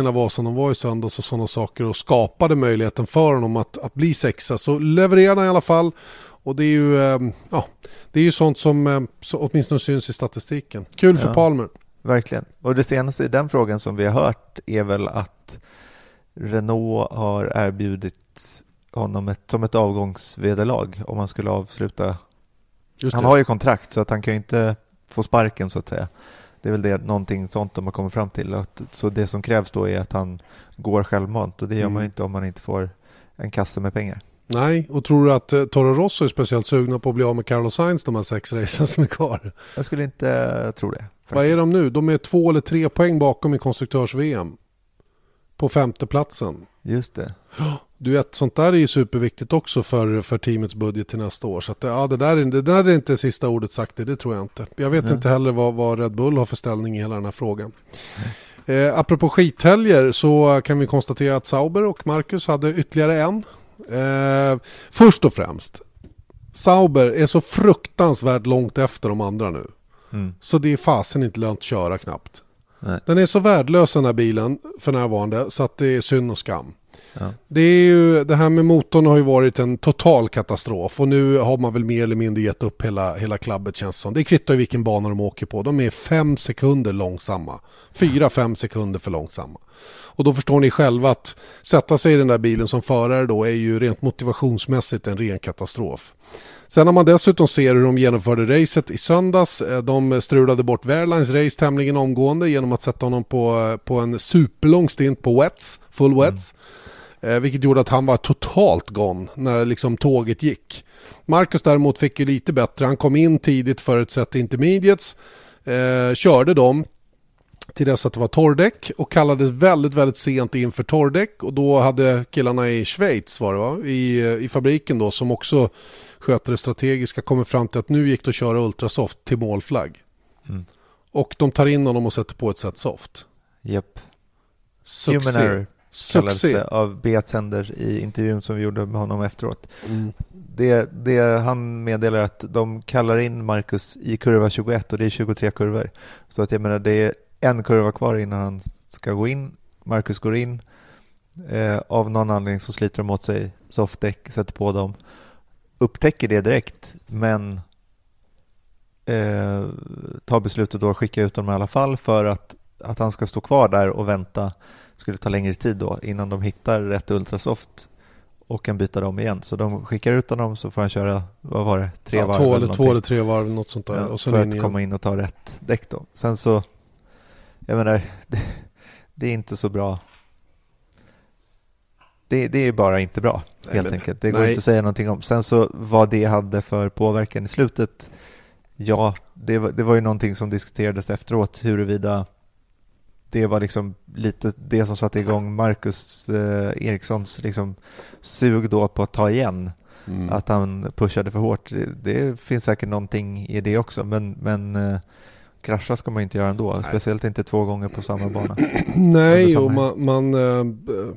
Var som de var i söndags och sådana saker och skapade möjligheten för honom att, att bli sexa så levererade han i alla fall och det är ju, ehm, ja, det är ju sånt som ehm, så åtminstone syns i statistiken. Kul för ja, Palmer. Verkligen. Och det senaste i den frågan som vi har hört är väl att Renault har erbjudit honom ett, som ett avgångsvederlag om han skulle avsluta. han har ju kontrakt så att han kan ju inte få sparken så att säga. Det är väl det, någonting sånt de har kommit fram till. Att, så det som krävs då är att han går självmant och det gör mm. man inte om man inte får en kasse med pengar. Nej, och tror du att eh, Toro Rosso är speciellt sugna på att bli av med Carlos Sainz de här sex racen som är kvar? Jag skulle inte uh, tro det. Faktiskt. Vad är de nu? De är två eller tre poäng bakom i konstruktörs-VM. På femteplatsen. Just det. Du vet, sånt där är ju superviktigt också för, för teamets budget till nästa år. Så att, ja, det, där, det där är inte sista ordet sagt, det, det tror jag inte. Jag vet Nej. inte heller vad, vad Red Bull har för ställning i hela den här frågan. Eh, apropå skithelger så kan vi konstatera att Sauber och Marcus hade ytterligare en. Eh, först och främst, Sauber är så fruktansvärt långt efter de andra nu. Mm. Så det är fasen inte lönt att köra knappt. Nej. Den är så värdelös den här bilen för närvarande så att det är synd och skam. Ja. Det, är ju, det här med motorn har ju varit en total katastrof och nu har man väl mer eller mindre gett upp hela, hela klabbet känns som. Det kvittar ju vilken bana de åker på. De är fem sekunder långsamma. Fyra, fem sekunder för långsamma. Och då förstår ni själva att sätta sig i den där bilen som förare då är ju rent motivationsmässigt en ren katastrof. Sen när man dessutom ser hur de genomförde racet i söndags. Eh, de strulade bort Verlines race tämligen omgående genom att sätta honom på, på en superlång stint på wets, full wets. Mm. Eh, vilket gjorde att han var totalt gone när liksom tåget gick. Marcus däremot fick ju lite bättre. Han kom in tidigt för ett set intermediates. Eh, körde dem till dess att det var torrdäck och kallades väldigt, väldigt sent in för torrdäck och då hade killarna i Schweiz var det va? I, i fabriken då som också sköter det strategiska kommit fram till att nu gick det att köra Ultrasoft till målflagg. Mm. Och de tar in honom och sätter på ett set soft. Japp. Human error det av Beat Sender i intervjun som vi gjorde med honom efteråt. Mm. Det, det, han meddelar att de kallar in Marcus i kurva 21 och det är 23 kurvor. Så att jag menar det är en kurva kvar innan han ska gå in. Marcus går in. Eh, av någon anledning så sliter de åt sig softdäck, sätter på dem. Upptäcker det direkt men eh, tar beslutet då att skicka ut dem i alla fall för att, att han ska stå kvar där och vänta skulle ta längre tid då innan de hittar rätt Ultrasoft och kan byta dem igen. Så de skickar ut honom så får han köra, vad var det, tre ja, varv? Två eller, två eller tre varv, något sånt där. Ja, och sen för att komma in och ta rätt däck då. Sen så, jag menar, det, det är inte så bra. Det, det är bara inte bra, nej, helt men, enkelt. Det går nej. inte att säga någonting om. Sen så vad det hade för påverkan i slutet, ja, det, det var ju någonting som diskuterades efteråt, huruvida det var liksom lite det som satte igång Marcus eh, Erikssons liksom sug då på att ta igen. Mm. Att han pushade för hårt. Det, det, finns säkert någonting i det också, men, men eh, krascha ska man inte göra ändå. Nej. Speciellt inte två gånger på samma bana. nej, och man, man eh,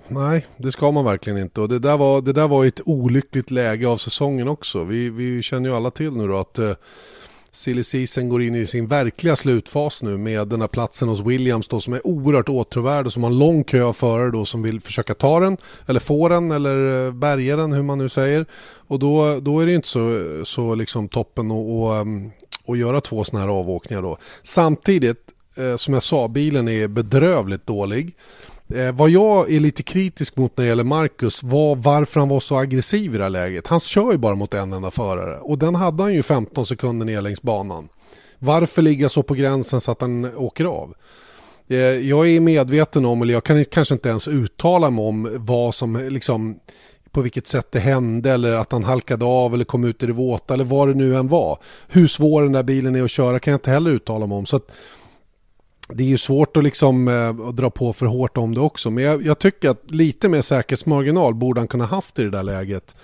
nej, det ska man verkligen inte. Och det där var, det där var ett olyckligt läge av säsongen också. Vi, vi känner ju alla till nu då att eh, Silly Season går in i sin verkliga slutfas nu med den här platsen hos Williams då som är oerhört åtråvärd och som har en lång kö av förare då som vill försöka ta den eller få den eller eh, bärga den hur man nu säger. Och då, då är det inte så, så liksom toppen att och, ehm, och göra två sådana här avåkningar då. Samtidigt eh, som jag sa, bilen är bedrövligt dålig. Eh, vad jag är lite kritisk mot när det gäller Marcus var varför han var så aggressiv i det här läget. Han kör ju bara mot en enda förare och den hade han ju 15 sekunder ner längs banan. Varför ligga så på gränsen så att han åker av? Eh, jag är medveten om, eller jag kan kanske inte ens uttala mig om vad som liksom på vilket sätt det hände eller att han halkade av eller kom ut i det våta eller vad det nu än var. Hur svår den där bilen är att köra kan jag inte heller uttala mig om. Så att det är ju svårt att, liksom, eh, att dra på för hårt om det också. Men jag, jag, tycker att lite mer säkerhetsmarginal borde han kunna haft i det där läget.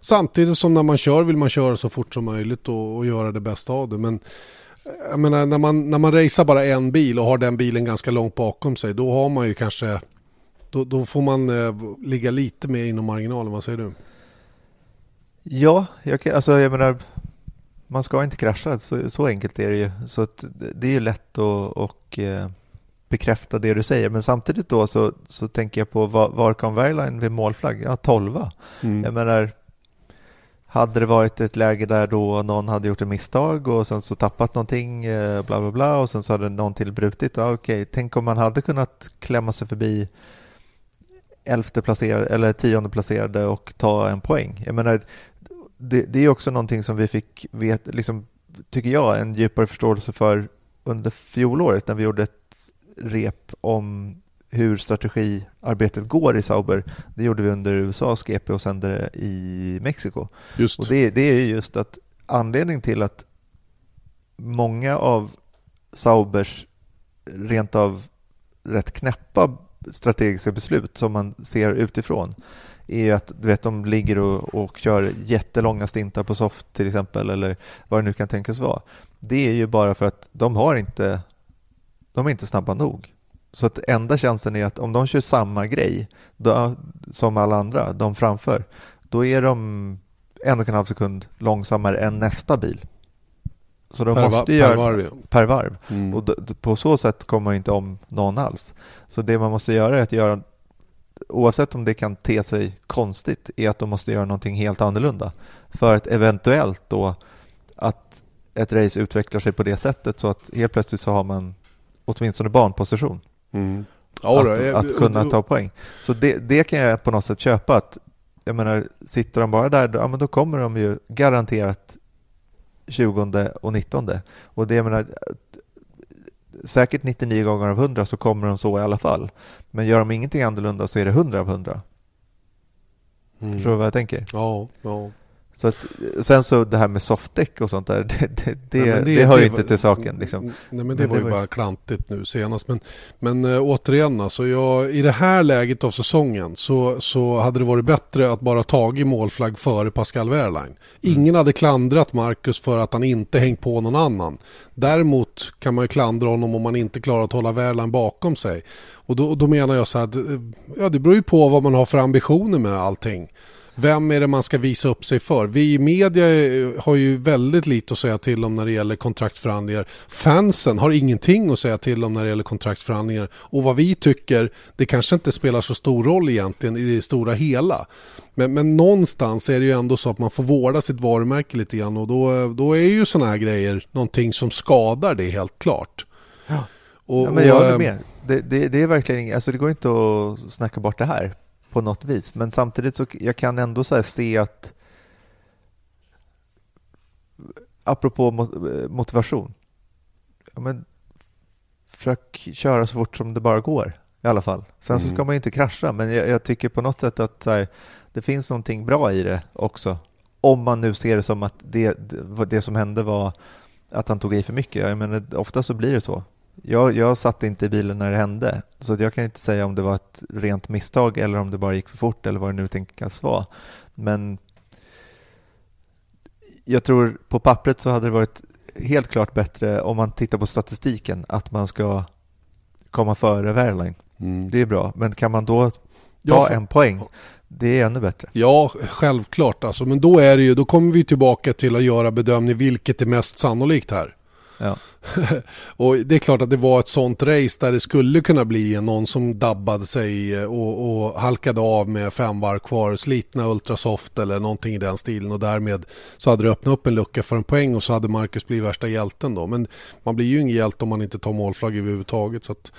Samtidigt som när man kör vill man köra så fort som möjligt och, och göra det bästa av det. Men eh, jag menar, när man, när man racear bara en bil och har den bilen ganska långt bakom sig då har man ju kanske då, då får man eh, ligga lite mer inom marginalen, vad säger du? Ja, jag, alltså jag menar man ska inte krascha, så, så enkelt är det ju. Så det är ju lätt att och, eh, bekräfta det du säger. Men samtidigt då så, så tänker jag på var, var kom Verline vid målflagg? Ja, tolva. Mm. Jag menar, hade det varit ett läge där då någon hade gjort ett misstag och sen så tappat någonting, eh, bla bla bla, och sen så hade någon till brutit. Ja, okej, tänk om man hade kunnat klämma sig förbi elfte placerade eller tionde placerade och ta en poäng. Jag menar, det, det är också någonting som vi fick, vet, liksom, tycker jag, en djupare förståelse för under fjolåret när vi gjorde ett rep om hur strategiarbetet går i Sauber. Det gjorde vi under USAs GP och sände det i Mexiko. Just. Och det, det är just att anledningen till att många av Saubers rent av rätt knäppa strategiska beslut som man ser utifrån är att du vet, de ligger och, och kör jättelånga stintar på soft till exempel eller vad det nu kan tänkas vara. Det är ju bara för att de har inte de är inte snabba nog. Så att enda chansen är att om de kör samma grej då, som alla andra, de framför, då är de en och en halv sekund långsammare än nästa bil. Så de per måste göra per varv. Per varv. Mm. Och på så sätt kommer man inte om någon alls. Så det man måste göra är att göra oavsett om det kan te sig konstigt, är att de måste göra någonting helt annorlunda. För att eventuellt då att ett race utvecklar sig på det sättet så att helt plötsligt så har man åtminstone barnposition. Mm. Ja, att, jag, att, kunna ta poäng. Så det, det, kan jag på något sätt köpa. att jag menar, Sitter de bara där, då, ja, men då kommer de ju garanterat 20 och 19. Och det, jag menar, säkert 99 gånger av 100 så kommer de så i alla fall. Men gör de ingenting annorlunda så är det 100 av 100. Mm. Förstår du vad jag tänker? Ja, ja. Så att, sen så det här med softdäck och sånt där, det, det, det, Nej, men det, hör ju inte till saken. Liksom. Nej men det Men var det ju var bara klantigt nu senast. Men, men äh, återigen alltså, jag, i det här läget av säsongen så, så hade det varit bättre att bara tagit målflagg före Pascal Wehrlein. Ingen hade klandrat Marcus för att han inte hängt på någon annan. Däremot kan man ju klandra honom om man inte klarar att hålla Wehrlein bakom sig. Och då, då menar jag så här, att, eh, ja det beror ju på vad man har för ambitioner med allting. Vem är det man ska visa upp sig för? Vi i media eh, har ju väldigt lite att säga till om när det gäller kontraktsförhandlingar. Fansen har ingenting att säga till om när det gäller kontraktsförhandlingar. Och vad vi tycker, det kanske inte spelar så stor roll egentligen i det stora hela. Men, men någonstans är det ju ändå så att man får vårda sitt varumärke lite grann och då, då är ju sådana här grejer någonting som skadar det helt klart. Ja. Och, Ja, men jag håller eh, med. Det, det, det är verkligen inget- alltså det går inte att snacka bort det här på något vis. Men samtidigt så jag kan ändå så se att apropå mo- motivation. Ja, men, försök köra så fort som det bara går i alla fall. Sen så Mm. ska man ju inte krascha, men jag, jag tycker på något sätt att så här, det finns någonting bra i det också. Om man nu ser det som att det, det, det som hände var att han tog i för mycket. Jag menar, ofta så blir det så. Jag, jag satt inte i bilen när det hände, så jag kan inte säga om det var ett rent misstag eller om det bara gick för fort eller vad det nu tänkas vara. Men jag tror på pappret så hade det varit helt klart bättre om man tittar på statistiken att man ska komma före Wehrlein. mm. Det är bra, men kan man då ta Ja, för- en poäng, det är ännu bättre. Ja, självklart alltså. Men då är det ju, då kommer vi tillbaka till att göra bedömning vilket är mest sannolikt här. Ja. och det är klart att det var ett sånt race där det skulle kunna bli någon som dabbade sig och, och halkade av med fem varv kvar, slitna ultrasoft eller någonting i den stilen och därmed så hade det öppnat upp en lucka för en poäng och så hade Marcus blivit värsta hjälten då. Men man blir ju ingen hjälte om man inte tar målflagg överhuvudtaget. Så att,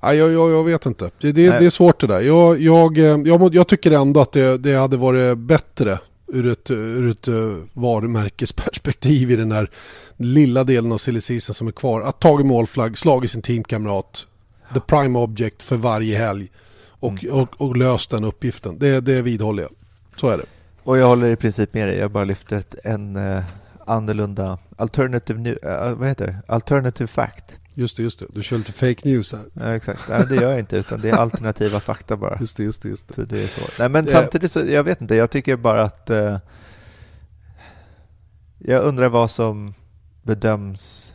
ja, jag, jag, jag vet inte. Det, det, Nej. det är svårt det där. Jag, jag, eh, jag, jag tycker ändå att det, det hade varit bättre ur ett, ur ett eh, varumärkesperspektiv i den här lilla delen av silly season som är kvar. Att tagit målflagg, slagit sin teamkamrat, the prime object för varje helg och, Mm. och, och löst den uppgiften. Det, det vidhåller jag. Så är det. Och jag håller i princip med dig, jag bara lyfter ett, en eh, annorlunda alternative, new, eh, vad heter det? alternative fact. Just det, just det. Du kör lite fake news här. Ja, exakt, Nej, det gör jag inte utan det är alternativa fakta bara. Just det, just det. Just det. Så det är så. Nej, men Det- samtidigt så, jag vet inte, jag tycker bara att eh, jag undrar vad som bedöms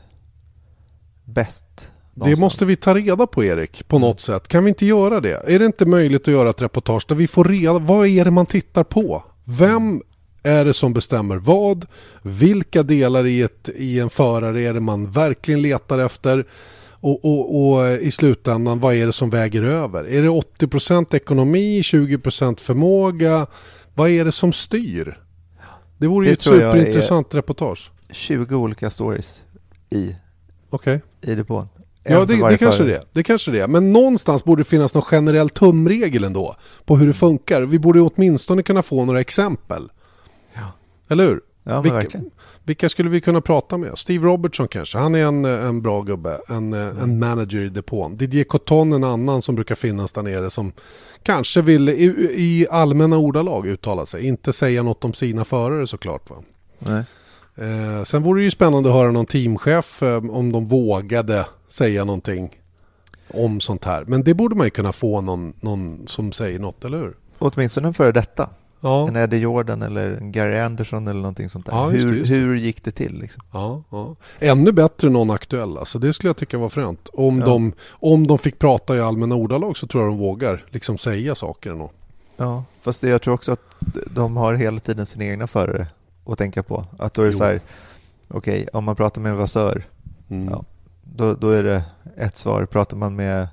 bäst. Det någonstans. måste vi ta reda på Erik, på något sätt. Kan vi inte göra det? Är det inte möjligt att göra ett reportage där vi får reda vad är det man tittar på? Vem är det som bestämmer vad? Vilka delar i, ett, i en förare är det man verkligen letar efter? Och, och, och i slutändan, vad är det som väger över? Är det 80% ekonomi, 20% förmåga? Vad är det som styr? Det vore ju Det ett jag är- superintressant reportage. 20 olika stories i, Okej. i depån. En Ja, det, det kanske det. Det kanske det. Men någonstans borde det finnas någon generell tumregel ändå på hur det funkar. Vi borde åtminstone kunna få några exempel. Eller hur? Ja, vilka, verkligen. vilka skulle vi kunna prata med? Steve Robertson kanske. Han är en, en bra gubbe. En, Mm. en manager i depån. Didier Coton en annan som brukar finnas där nere som kanske vill i, i allmänna ordalag uttala sig. Inte säga något om sina förare såklart. Va? Nej. Eh, sen vore det ju spännande att höra någon teamchef eh, om de vågade säga någonting om sånt här. Men det borde man ju kunna få någon, någon som säger något, eller hur? Åtminstone före detta. Ja, En Eddie Jordan eller en Gary Anderson eller någonting sånt där. Ja, just hur, just hur gick det till liksom? ja, ja. Ännu bättre någon aktuell. Alltså det skulle jag tycka var fränt. Om, Ja. de, om de fick prata i allmänna ordalag så tror jag de vågar liksom säga saker. ändå. Ja, fast det, jag tror också att de har hela tiden sina egna förare att tänka på. Att då är det Jo. så här, okej, om man pratar med en vasör, Mm. Ja. då, då är det ett svar. Pratar man med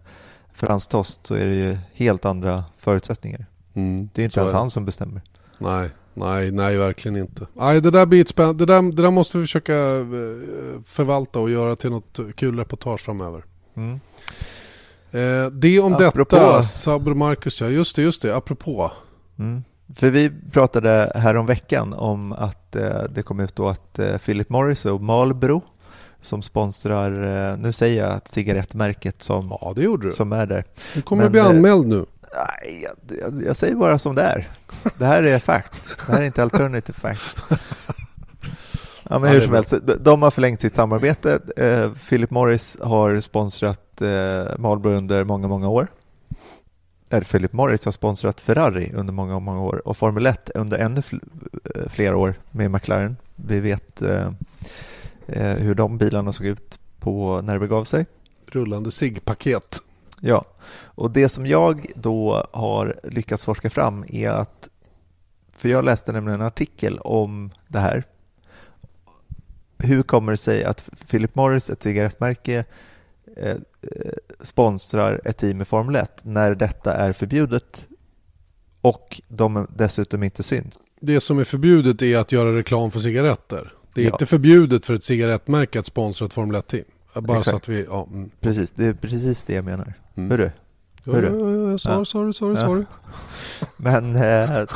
Frans Tost så är det ju helt andra förutsättningar. Mm. Det är inte Så ens är han som bestämmer. Nej, nej, nej, verkligen inte. Nej, det där blir spänn- det där, det där måste vi försöka eh, förvalta och göra till något kul reportage framöver. Mm. Eh, det om Apropå- detta, Sabro Marcus, ja just det, just det, apropå. Mm. För vi pratade här om veckan om att eh, det kom ut då att eh, Philip Morris och Marlboro som sponsrar, eh, nu säger jag att cigarettmärket som, Ja, det gjorde du. som är där. Du kommer men, att bli eh, anmäld nu. Nej, jag, jag, jag, säger bara som det är. Det här är facts. Det här är inte alternative facts. Ja, men hur som helst, de har förlängt sitt samarbete. Eh, Philip Morris har sponsrat eh, Marlboro under många, många år. Eller Philip Morris har sponsrat Ferrari under många, många år och Formel 1 under ännu eh, fler år med McLaren. Vi vet eh, hur de bilarna såg ut på när det begav sig. Rullande SIG-paket. Ja, och det som jag då har lyckats forska fram är att, för jag läste nämligen en artikel om det här. Hur kommer det sig att Philip Morris, ett cigarettmärke, eh, sponsrar ett team i Formel 1 när detta är förbjudet och de dessutom inte syns? Det som är förbjudet är att göra reklam för cigaretter. Det är ja. inte förbjudet för ett cigarettmärke att sponsra ett Formel 1-team. Bara Exakt. så att vi... Ja, mm. Precis, det är precis det jag menar. Mm. Hörru? Hörru? Ja, ja, sorry, sorry, sorry, sorry. Men eh,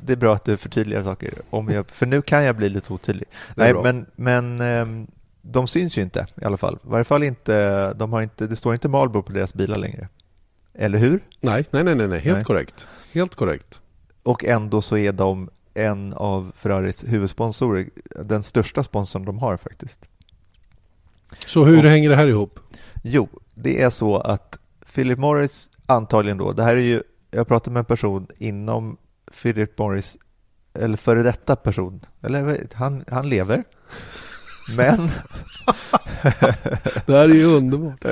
det är bra att du förtydligar saker. Om jag, för nu kan jag bli lite otydlig. Nej, men, men eh, de syns ju inte i alla fall. I varje fall inte, de har inte, det står inte Marlboro på deras bilar längre. Eller hur? Nej, nej, nej, nej, helt nej. korrekt. Helt korrekt. Och ändå så är de en av Ferraris huvudsponsorer, den största sponsorn de har faktiskt. Så hur och, hänger det här ihop? Jo, det är så att Philip Morris antagligen då, det här är ju, jag pratade med en person inom Philip Morris, eller före detta person, eller han, han lever, men... det här är ju underbart.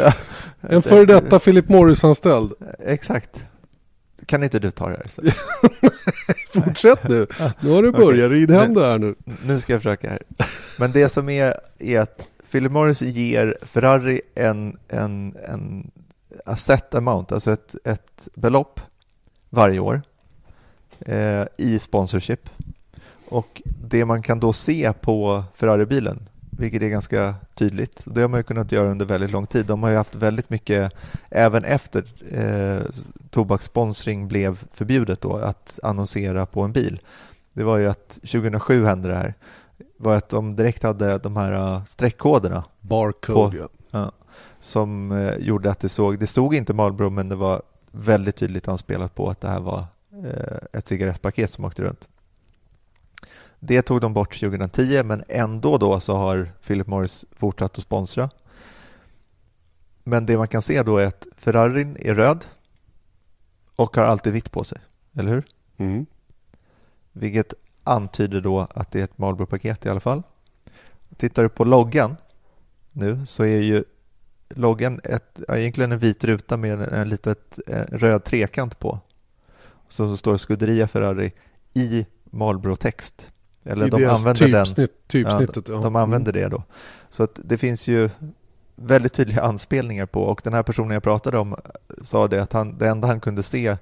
En före detta Philip Morris-anställd. Exakt. Kan inte du ta det här istället? Fortsätt nu. Nu har du börjat. Rid hem det här nu. Nu ska jag försöka här. Men det som är, är att Philip Morris ger Ferrari en, en, en asset amount, alltså ett, ett belopp varje år eh, i sponsorship. Och det man kan då se på Ferrari-bilen, vilket är ganska tydligt, det har man ju kunnat göra under väldigt lång tid. De har ju haft väldigt mycket, även efter eh, tobakssponsring blev förbjudet då, att annonsera på en bil. Det var ju att 2007 hände det här var att de direkt hade de här uh, streckkoderna. Barcode, på, ja. Som uh, gjorde att det såg, det stod inte Marlboro men det var väldigt tydligt anspelat på att det här var uh, ett cigarettpaket som åkte runt. Det tog de bort 2010 men ändå då så har Philip Morris fortsatt att sponsra. Men det man kan se då är att Ferrarin är röd och har alltid vitt på sig, eller hur? Mm. Vilket antyder då att det är ett Marlboro-paket i alla fall. Tittar du på loggan nu så är ju loggan ett, egentligen en vit ruta med en, en litet en röd trekant på. Som står Scuderia Ferrari i Marlboro-text. Eller I de använder typsnitt, den. Typsnittet, ja, de använder det då. Så att det finns ju väldigt tydliga anspelningar på och den här personen jag pratade om sa det att han, det enda han kunde se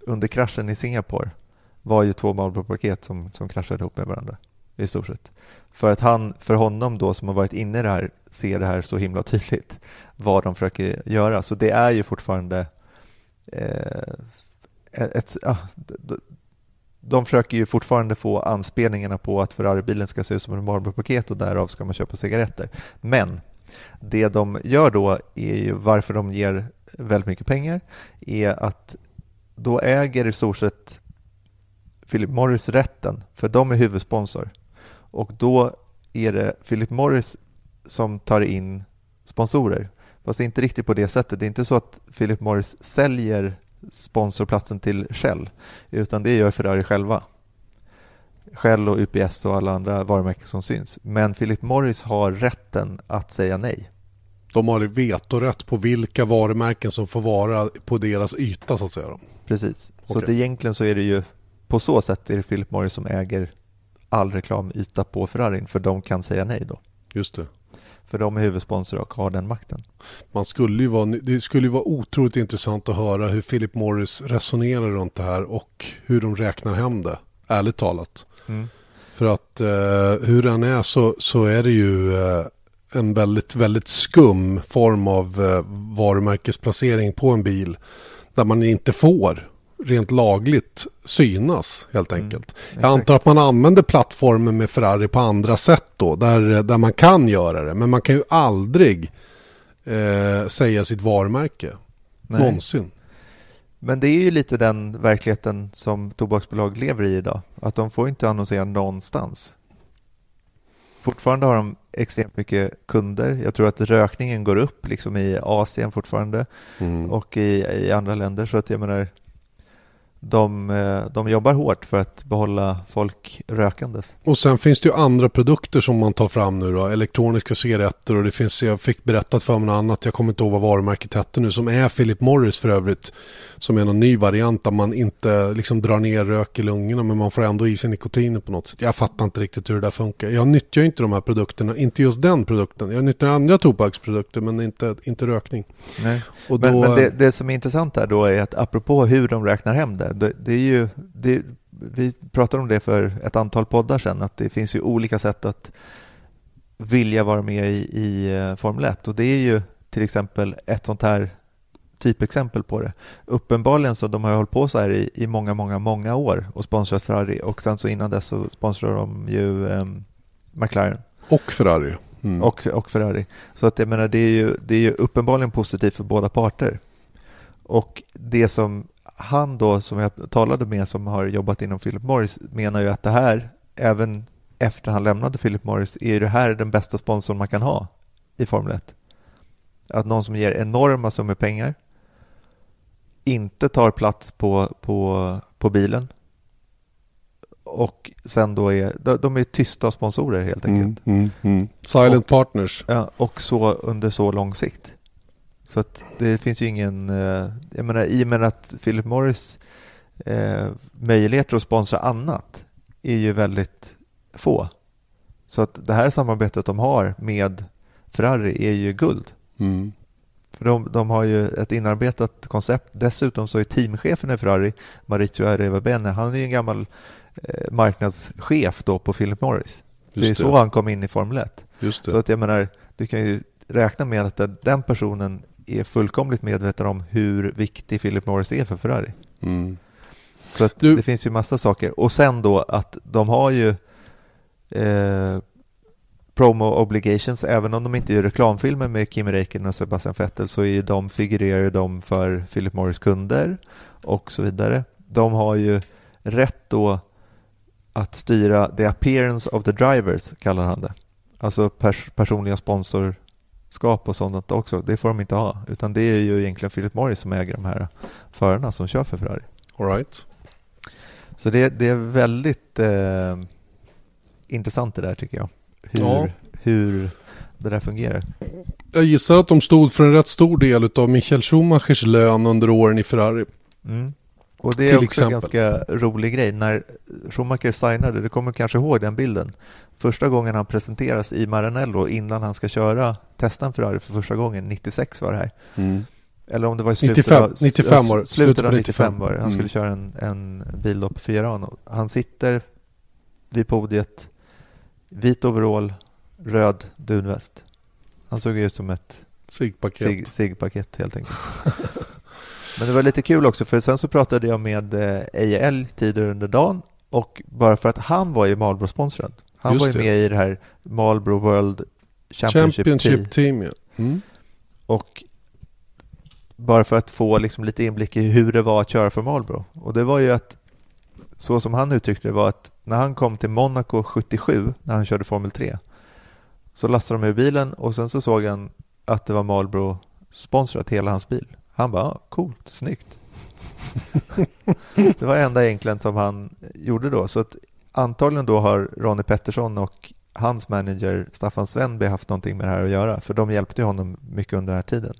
under kraschen i Singapore var ju två Marlboro-paket som, som kraschade ihop med varandra i stort sett. För att han, för honom då som har varit inne i det här, ser det här så himla tydligt vad de försöker göra. Så det är ju fortfarande eh, ett, ah, de, de försöker ju fortfarande få anspelningarna på att Ferrari-bilen ska se ut som ett Marlboro-paket och därav ska man köpa cigaretter. Men det de gör då är ju varför de ger väldigt mycket pengar är att då äger i stort sett Philip Morris rätten, för de är huvudsponsor. Och då är det Philip Morris som tar in sponsorer. Fast inte riktigt på det sättet. Det är inte så att Philip Morris säljer sponsorplatsen till Shell, utan det gör Ferrari själva. Shell och UPS och alla andra varumärken som syns. Men Philip Morris har rätten att säga nej. De har vetorätt på vilka varumärken som får vara på deras yta så att säga. Precis, så okay. egentligen så är det ju på så sätt är det Philip Morris som äger all reklamyta på Ferrarin för de kan säga nej då. Just det. För de är huvudsponsor och har den makten. Man skulle ju vara, det skulle ju vara otroligt intressant att höra hur Philip Morris resonerar runt det här och hur de räknar hem det, ärligt talat. Mm. För att eh, hur den är så, så är det ju eh, en väldigt, väldigt skum form av eh, varumärkesplacering på en bil där man inte får rent lagligt synas helt mm, enkelt. Mm, jag antar att man använder plattformen med Ferrari på andra sätt då, där, där man kan göra det. Men man kan ju aldrig eh, säga sitt varumärke. Nej. Någonsin. Men det är ju lite den verkligheten som tobaksbolag lever i idag. Att de får inte annonsera någonstans. Fortfarande har de extremt mycket kunder. Jag tror att rökningen går upp liksom i Asien fortfarande Mm. och i, i andra länder. Så att jag menar, de, eh, de jobbar hårt för att behålla folk rökandes. Och sen finns det ju andra produkter som man tar fram nu då. Elektroniska cigaretter och det finns, jag fick berättat för mig något annat, jag kommer inte ihåg vad varumärket hette nu, som är Philip Morris för övrigt. Som är någon ny variant där man inte liksom drar ner rök i lungorna men man får ändå i sig nikotiner på något sätt. Jag fattar inte riktigt hur det där funkar. Jag nyttjar inte de här produkterna, inte just den produkten. Jag nyttjar andra tobaksprodukter men inte, inte rökning. Nej. Och då, Men, men det, det som är intressant här då är att apropå hur de räknar hem det, det, det är ju, det, vi pratade om det för ett antal poddar sedan, att det finns ju olika sätt att vilja vara med i, i eh, Formel 1 och det är ju till exempel ett sånt här typexempel på det. Uppenbarligen så de har hållit på så här i, i många, många, många år och sponsrat Ferrari och sen så innan dess så sponsrar de ju um, McLaren och Ferrari. Mm. och, och Ferrari. Så att jag menar, det är, ju, det är ju uppenbarligen positivt för båda parter. Och det som han då, som jag talade med, som har jobbat inom Philip Morris, menar ju att det här, även efter han lämnade Philip Morris, är det här den bästa sponsorn man kan ha i Formel 1. Att någon som ger enorma summor pengar inte tar plats på, på, på bilen och sen då är, de är tysta sponsorer helt enkelt. Mm, mm, mm. Silent Och- partners. Ja, och så under så lång sikt. Så att det finns ju ingen, eh, jag menar i och med att Philip Morris eh, möjligheter att sponsra annat är ju väldigt få. Så att det här samarbetet de har med Ferrari är ju guld. Mm. För de, de har ju ett inarbetat koncept. Dessutom så är teamchefen i Ferrari, Maurizio Arrivabene, han är ju en gammal eh, marknadschef då på Philip Morris. Så det är Just så han kom in i Formel 1. Just det. Så att jag menar, du kan ju räkna med att den personen är fullkomligt medveten om hur viktig Philip Morris är för Ferrari. Mm. Så att Du- det finns ju massa saker. Och sen då att de har ju eh, promo obligations, även om de inte gör reklamfilmer med Kimi Räikkönen och Sebastian Vettel så är ju de, figurerar ju de för Philip Morris kunder och så vidare. De har ju rätt då att styra the appearance of the drivers, kallar han det. Alltså pers- personliga sponsorskap och sånt också. Det får de inte ha, utan det är ju egentligen Philip Morris som äger de här förarna som kör för Ferrari. All right. Så det, det är väldigt eh, intressant det där tycker jag. Hur, Ja. hur det där fungerar. Jag gissar att de stod för en rätt stor del av Michael Schumachers lön under åren i Ferrari. Mm. Och det är också exempel. en ganska rolig grej. När Schumacher signade, du kommer kanske ihåg den bilden, första gången han presenteras i Maranello innan han ska köra, testa en Ferrari för första gången, 96 var det här. Eller om det var i slutet 95, av, 95 var. Slutet av på 95 95 var det. Han Mm. skulle köra en, en bil då på Fiorano. Han sitter vid podiet, vit overall, röd dunväst. Han såg ut som ett Sigpaket. cig- ciggpaket helt enkelt. Men det var lite kul också för sen så pratade jag med eh, Eje Elg tidigare under dagen och bara för att han var ju Marlboro-sponsrad. Han Just var ju det. med i det här Marlboro World Championship, Championship Team. Team, ja. Mm. Och bara för att få liksom lite inblick i hur det var att köra för Marlboro. Och det var ju att, så som han uttryckte det var att när han kom till Monaco 77, när han körde Formel 3, så lastade de ur bilen och sen så såg han att det var Marlboro sponsrat hela hans bil. Han bara, ah, coolt, snyggt. det var enda egentligen som han gjorde då. Så att antagligen då har Ronnie Pettersson och hans manager Staffan Svenby haft någonting med det här att göra. För de hjälpte honom mycket under den här tiden.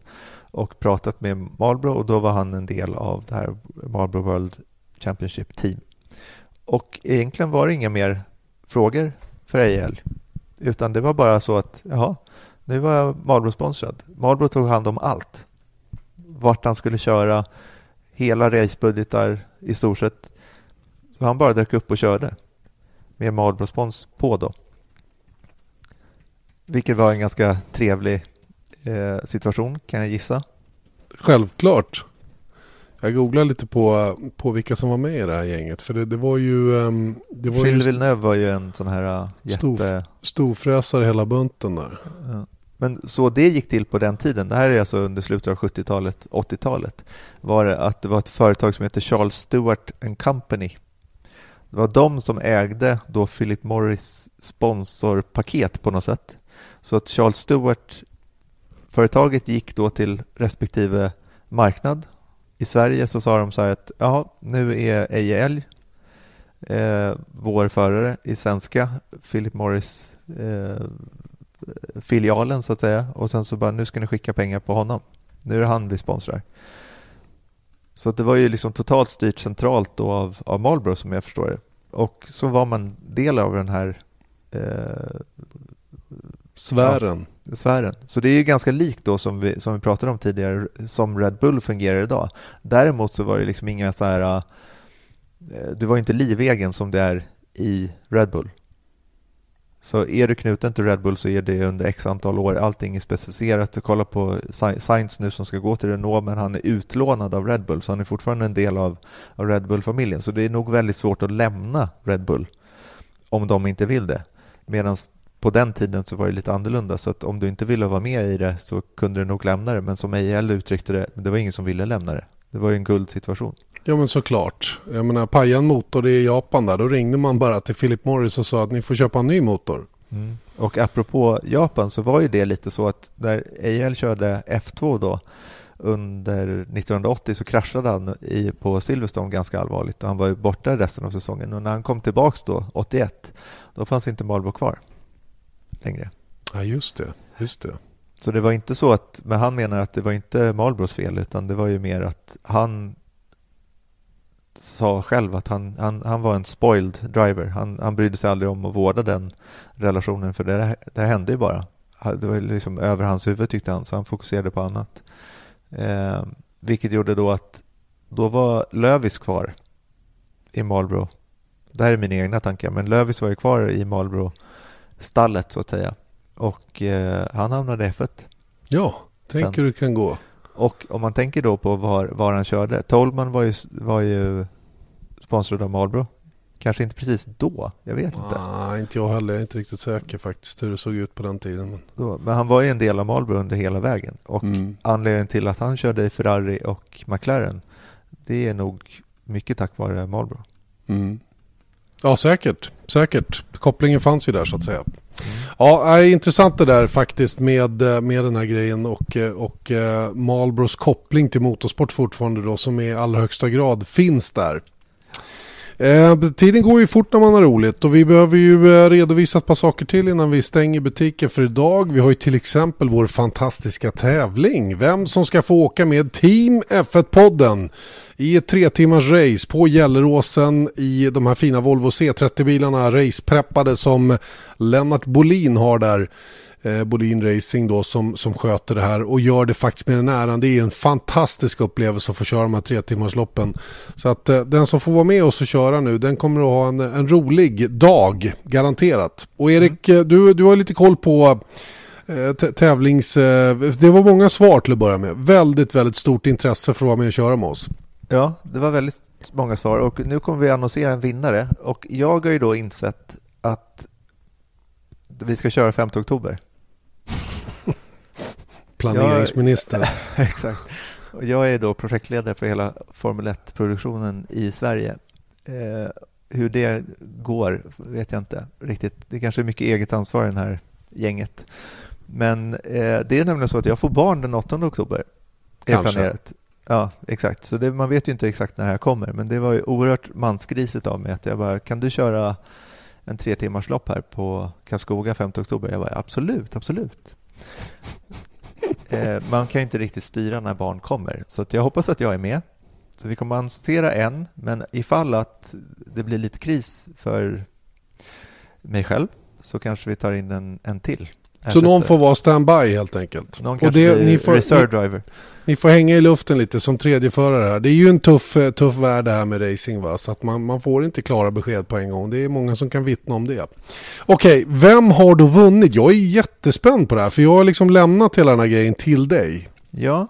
Och pratat med Marlboro och då var han en del av det här Marlboro World Championship Team. Och egentligen var det inga mer frågor för AL. Utan det var bara så att, jaha, nu var jag Marlboro sponsrad. Marlboro tog hand om allt. Vart han skulle köra, hela racebudgetar i stort sett. Så han bara dök upp och körde med Marlboro på då. Vilket var en ganska trevlig eh, situation kan jag gissa. Självklart. Jag googlade lite på, på vilka som var med i det här gänget. För det, det var ju, um, det var Gilles ju Villeneuve var ju en sån här uh, Stor- jätte... storfräsare hela bunten där. Ja. Men så det gick till på den tiden, det här är alltså under slutet av 70-talet, 80-talet, var det att det var ett företag som heter Charles Stewart and Company. Det var de som ägde då Philip Morris sponsorpaket på något sätt. Så att Charles Stewart företaget gick då till respektive marknad. I Sverige så sa de så här att ja, nu är Eje Älg eh, vår förare i svenska Philip Morris eh, filialen så att säga och sen så bara nu ska ni skicka pengar på honom. Nu är det han vi sponsrar. Så det var ju liksom totalt styrt centralt då av, av Marlboro som jag förstår det. Och så var man del av den här eh, Sfären. Ja, sfären. Så det är ju ganska likt då som vi, som vi pratade om tidigare som Red Bull fungerar idag. Däremot så var det liksom inga så här eh, du var inte livegen som det är i Red Bull. Så är du knuten till Red Bull så är det under x antal år. Allting är specificerat. Kolla på Sainz nu som ska gå till Renault men han är utlånad av Red Bull så han är fortfarande en del av, av Red Bull-familjen. Så det är nog väldigt svårt att lämna Red Bull om de inte vill det. Medan på den tiden så var det lite annorlunda så att om du inte ville vara med i det så kunde du nog lämna det. Men som EIL uttryckte det, det var ingen som ville lämna det. Det var ju en guldsituation. Ja men såklart. Jag menar paja en motor i Japan där. Då ringde man bara till Philip Morris och sa att ni får köpa en ny motor. Mm. Och apropå Japan så var ju det lite så att när EIL körde F2 då under 1980 så kraschade han i, på Silverstone ganska allvarligt och han var ju borta resten av säsongen och när han kom tillbaks då 81 då fanns inte Marlboro kvar längre. Ja just det, just det. Så det var inte så att, men han menar att det var inte Marlboros fel utan det var ju mer att han sa själv att han, han, han var en spoiled driver. Han, han brydde sig aldrig om att vårda den relationen för det, det hände ju bara. Det var liksom över hans huvud tyckte han, så han fokuserade på annat. Eh, vilket gjorde då att då var Lövis kvar i Marlboro. Det här är mina egna tankar, men Lövis var ju kvar i Marlboro stallet så att säga. Och eh, han hamnade i F1. Ja, tänk hur det kan gå. Och om man tänker då på var, var han körde. Tolman var ju, var ju sponsrad av Marlboro. Kanske inte precis då, jag vet inte. Nej, inte jag heller. Jag är inte riktigt säker faktiskt hur det såg ut på den tiden. Men, då, men han var ju en del av Marlboro under hela vägen. Och mm. anledningen till att han körde i Ferrari och McLaren, det är nog mycket tack vare Marlboro. Mm. Ja, säkert. Säkert. Kopplingen fanns ju där så att säga. Ja, är intressant det där faktiskt med, eh, med den här grejen och, eh, och Marlboros koppling till motorsport fortfarande då som i allra högsta grad finns där. Eh, tiden går ju fort när man har roligt och vi behöver ju eh, redovisa ett par saker till innan vi stänger butiken för idag. Vi har ju till exempel vår fantastiska tävling. Vem som ska få åka med Team F1-podden i ett tre timmars race på Gelleråsen i de här fina Volvo C30-bilarna racepreppade som Lennart Bolin har där eh, Bolin Racing då som, som sköter det här och gör det faktiskt med den äran. Det är en fantastisk upplevelse att få köra de här tre timmars loppen. Så att eh, den som får vara med oss och köra nu den kommer att ha en, en rolig dag garanterat. Och Erik, mm. du, du har lite koll på eh, tävlings... Eh, det var många svar till att börja med. Väldigt, väldigt stort intresse för att vara med och köra med oss. Ja, det var väldigt många svar och nu kommer vi annonsera en vinnare och jag har ju då insett att vi ska köra 5 oktober. Planeringsminister. Jag, exakt. Jag är då projektledare för hela Formel 1-produktionen i Sverige. Eh, hur det går vet jag inte riktigt. Det kanske är mycket eget ansvar i det här gänget. Men eh, det är nämligen så att jag får barn den 8 oktober. Kanske. Planerat. Ja, exakt. Så det, man vet ju inte exakt när det här kommer. Men det var ju oerhört mansgrisigt av mig att jag bara, kan du köra en tre timmars lopp här på Karlskoga 5 oktober? Jag bara, absolut, absolut. Eh, man kan ju inte riktigt styra när barn kommer, så jag hoppas att jag är med. Så vi kommer att annonsera en, men ifall att det blir lite kris för mig själv så kanske vi tar in en, en till. Så någon får vara standby helt enkelt? Någon och det, ni får, reserve driver. Ni får hänga i luften lite som tredje förare här. Det är ju en tuff, eh, tuff värld det här med racing va. Så att man, man får inte klara besked på en gång. Det är många som kan vittna om det. Okej, vem har då vunnit? Jag är jättespänd på det här. För jag har liksom lämnat hela den här grejen till dig. Ja,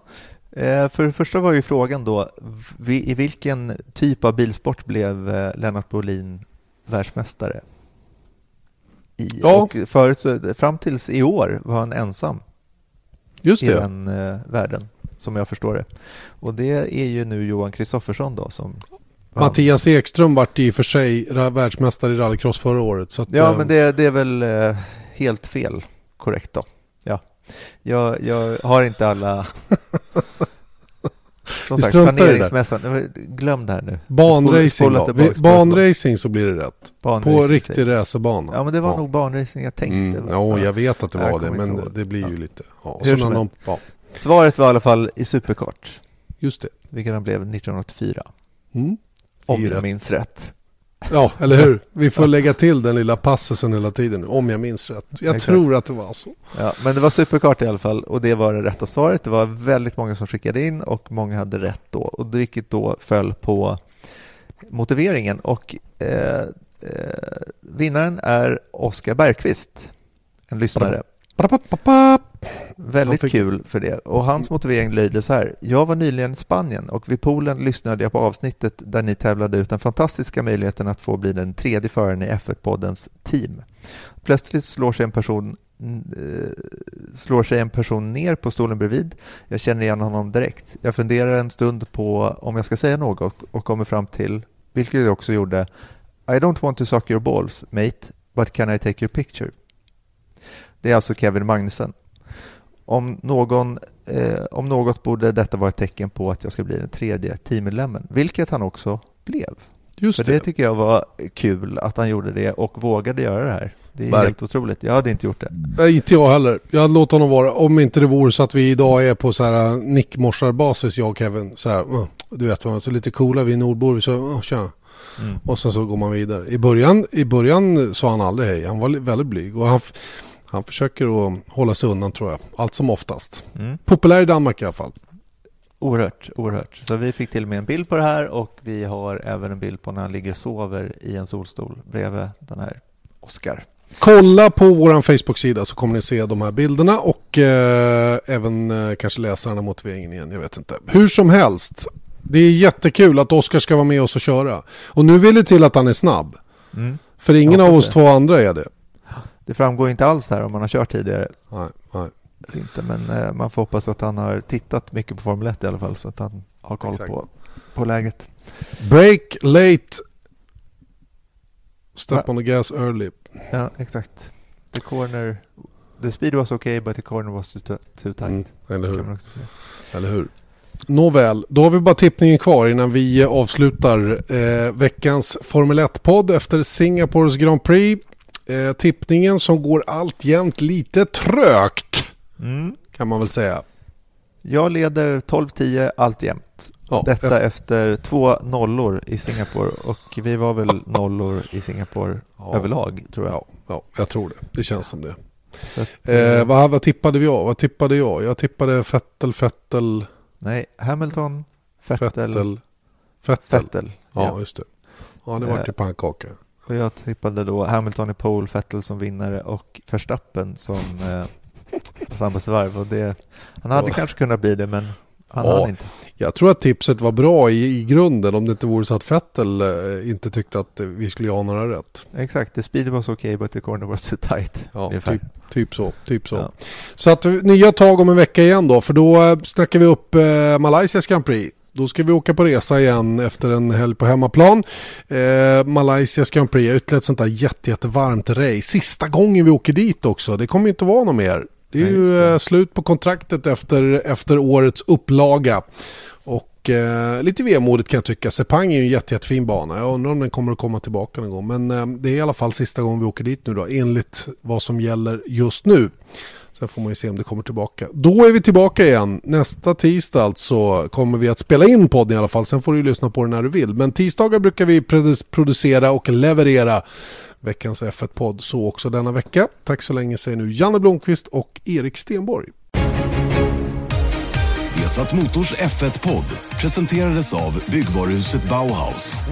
eh, för det första var ju frågan då. I vilken typ av bilsport blev eh, Lennart Bolin världsmästare? I, ja. Och förut, fram tills i år var han ensam Just i det. den eh, världen, som jag förstår det. Och det är ju nu Johan Kristoffersson då som Mattias Ekström vart i och för sig världsmästare i rallycross förra året. Så att, Ja, eh, men det, det är väl eh, helt fel korrekt då. Ja. Jag, jag har inte alla... Som Vi sagt, det planeringsmässan. Glöm det här nu. Banracing då. Vi-. Banracing så blir det rätt. Banracing, På riktig racerbana. Ja, men det var Ja. nog banracing jag tänkte. Mm, ja, jag vet att det var det, men ihåg. det blir ju Ja. lite... Ja, Hur som de, ja, Svaret var i alla fall i superkort, just det. vilket han blev 1984. Mm. Om jag minns rätt. Ja, eller hur? Vi får lägga till den lilla passusen hela tiden om jag minns rätt. Jag Exakt. tror att det var så. Ja, men det var superkort i alla fall och det var det rätta svaret. Det var väldigt många som skickade in och många hade rätt då. Och det- vilket då föll på motiveringen. Och eh, eh, vinnaren är Oskar Bergqvist, en lyssnare. Väldigt fick- kul för det. Och hans motivering lyder så här. Jag var nyligen i Spanien och vid poolen lyssnade jag på avsnittet där ni tävlade ut den fantastiska möjligheten att få bli den tredje föraren i F1-poddens team. Plötsligt slår sig en person eh, slår sig en person ner på stolen bredvid. Jag känner igen honom direkt. Jag funderar en stund på om jag ska säga något och kommer fram till, vilket jag också gjorde, I don't want to suck your balls, mate, but can I take your picture? Det är alltså Kevin Magnussen. Om, någon, eh, om något borde detta vara ett tecken på att jag ska bli den tredje teammedlemmen, vilket han också blev. Just För det. det tycker jag var kul att han gjorde det och vågade göra det här. Det är Verk- helt otroligt. Jag hade inte gjort det. Nej, inte jag heller. Jag hade låtit honom vara. Om inte det vore så att vi idag är på så här uh, nickmorsarbasis, jag och Kevin. Så här, uh, du vet, så lite coola, vi är nordbor. Vi så, uh, tja. Mm. Och sen så går man vidare. I början, I början sa han aldrig hej. Han var väldigt blyg. Och han, han försöker att hålla sig undan tror jag. Allt som oftast. Mm. Populär i Danmark i alla fall. Oerhört, oerhört. Så vi fick till och med en bild på det här och vi har även en bild på när han ligger och sover i en solstol bredvid den här Oscar. Kolla på vår Facebook-sida så kommer ni se de här bilderna och eh, även eh, kanske läsa den här motiveringen igen. Jag vet inte. Hur som helst. Det är jättekul att Oskar ska vara med oss och köra. Och nu vill det till att han är snabb. Mm. För ingen av oss det. två andra är det. Det framgår inte alls här om man har kört tidigare. Nej, nej. Inte, men eh, man får hoppas att han har tittat mycket på Formel 1 i alla fall så att han har koll Exakt. på, på läget. Break late. Step Va? on the gas early. Ja, exakt. The corner, the speed was okay but the corner was too, too tight. Mm, eller hur? Eller hur? Nåväl, då har vi bara tippningen kvar innan vi avslutar eh, veckans Formel 1-podd efter Singapores Grand Prix. Eh, tippningen som går alltjämt lite trögt Mm. kan man väl säga. Jag leder 12-10 alltjämt. Ja, Detta efter två nollor i Singapore och vi var väl nollor i Singapore Ja. överlag tror jag. Ja, ja, jag tror det. Det känns som det. Att, Eh, eh, vad, vad tippade vi av? Vad tippade jag? Jag tippade Fettel, Fettel, nej, Hamilton, Vettel, Fettel. Vettel. Fettel. Ja, ja. just det. Ja, det var Eh, till pannkaka. Och jag tippade då Hamilton i pole, Vettel som vinnare och Verstappen som eh, snabbaste varv. Och det, han hade Ja. kanske kunnat bli det men han Ja. hann inte. Jag tror att tipset var bra i, i grunden om det inte vore så att Fettel eh, inte tyckte att vi skulle ha några rätt. Exakt, the speed was okay but the corner was too tight. Ja, typ, typ så. Typ så. Ja. Så att nya tag om en vecka igen då, för då eh, snackar vi upp eh, Malaysias Grand Prix. Då ska vi åka på resa igen efter en helg på hemmaplan. Eh, Malaysias Grand Prix, ytterligare ett sånt där jätte, jättevarmt race. Sista gången vi åker dit också, det kommer ju inte vara något mer. Det är ju det. eh, slut på kontraktet efter, efter årets upplaga. Och eh, lite vemodigt kan jag tycka. Sepang är ju en jätte, jättefin bana. Jag undrar om den kommer att komma tillbaka någon gång. Men eh, det är i alla fall sista gången vi åker dit nu då, enligt vad som gäller just nu. Sen får man ju se om det kommer tillbaka. Då är vi tillbaka igen. Nästa tisdag alltså kommer vi att spela in podden i alla fall. Sen får du ju lyssna på den när du vill. Men tisdagar brukar vi produ- producera och leverera veckans F1-podd. Så också denna vecka. Tack så länge säger nu Janne Blomqvist och Erik Stenborg. Vesat Motors F1-podd presenterades av byggvaruhuset Bauhaus.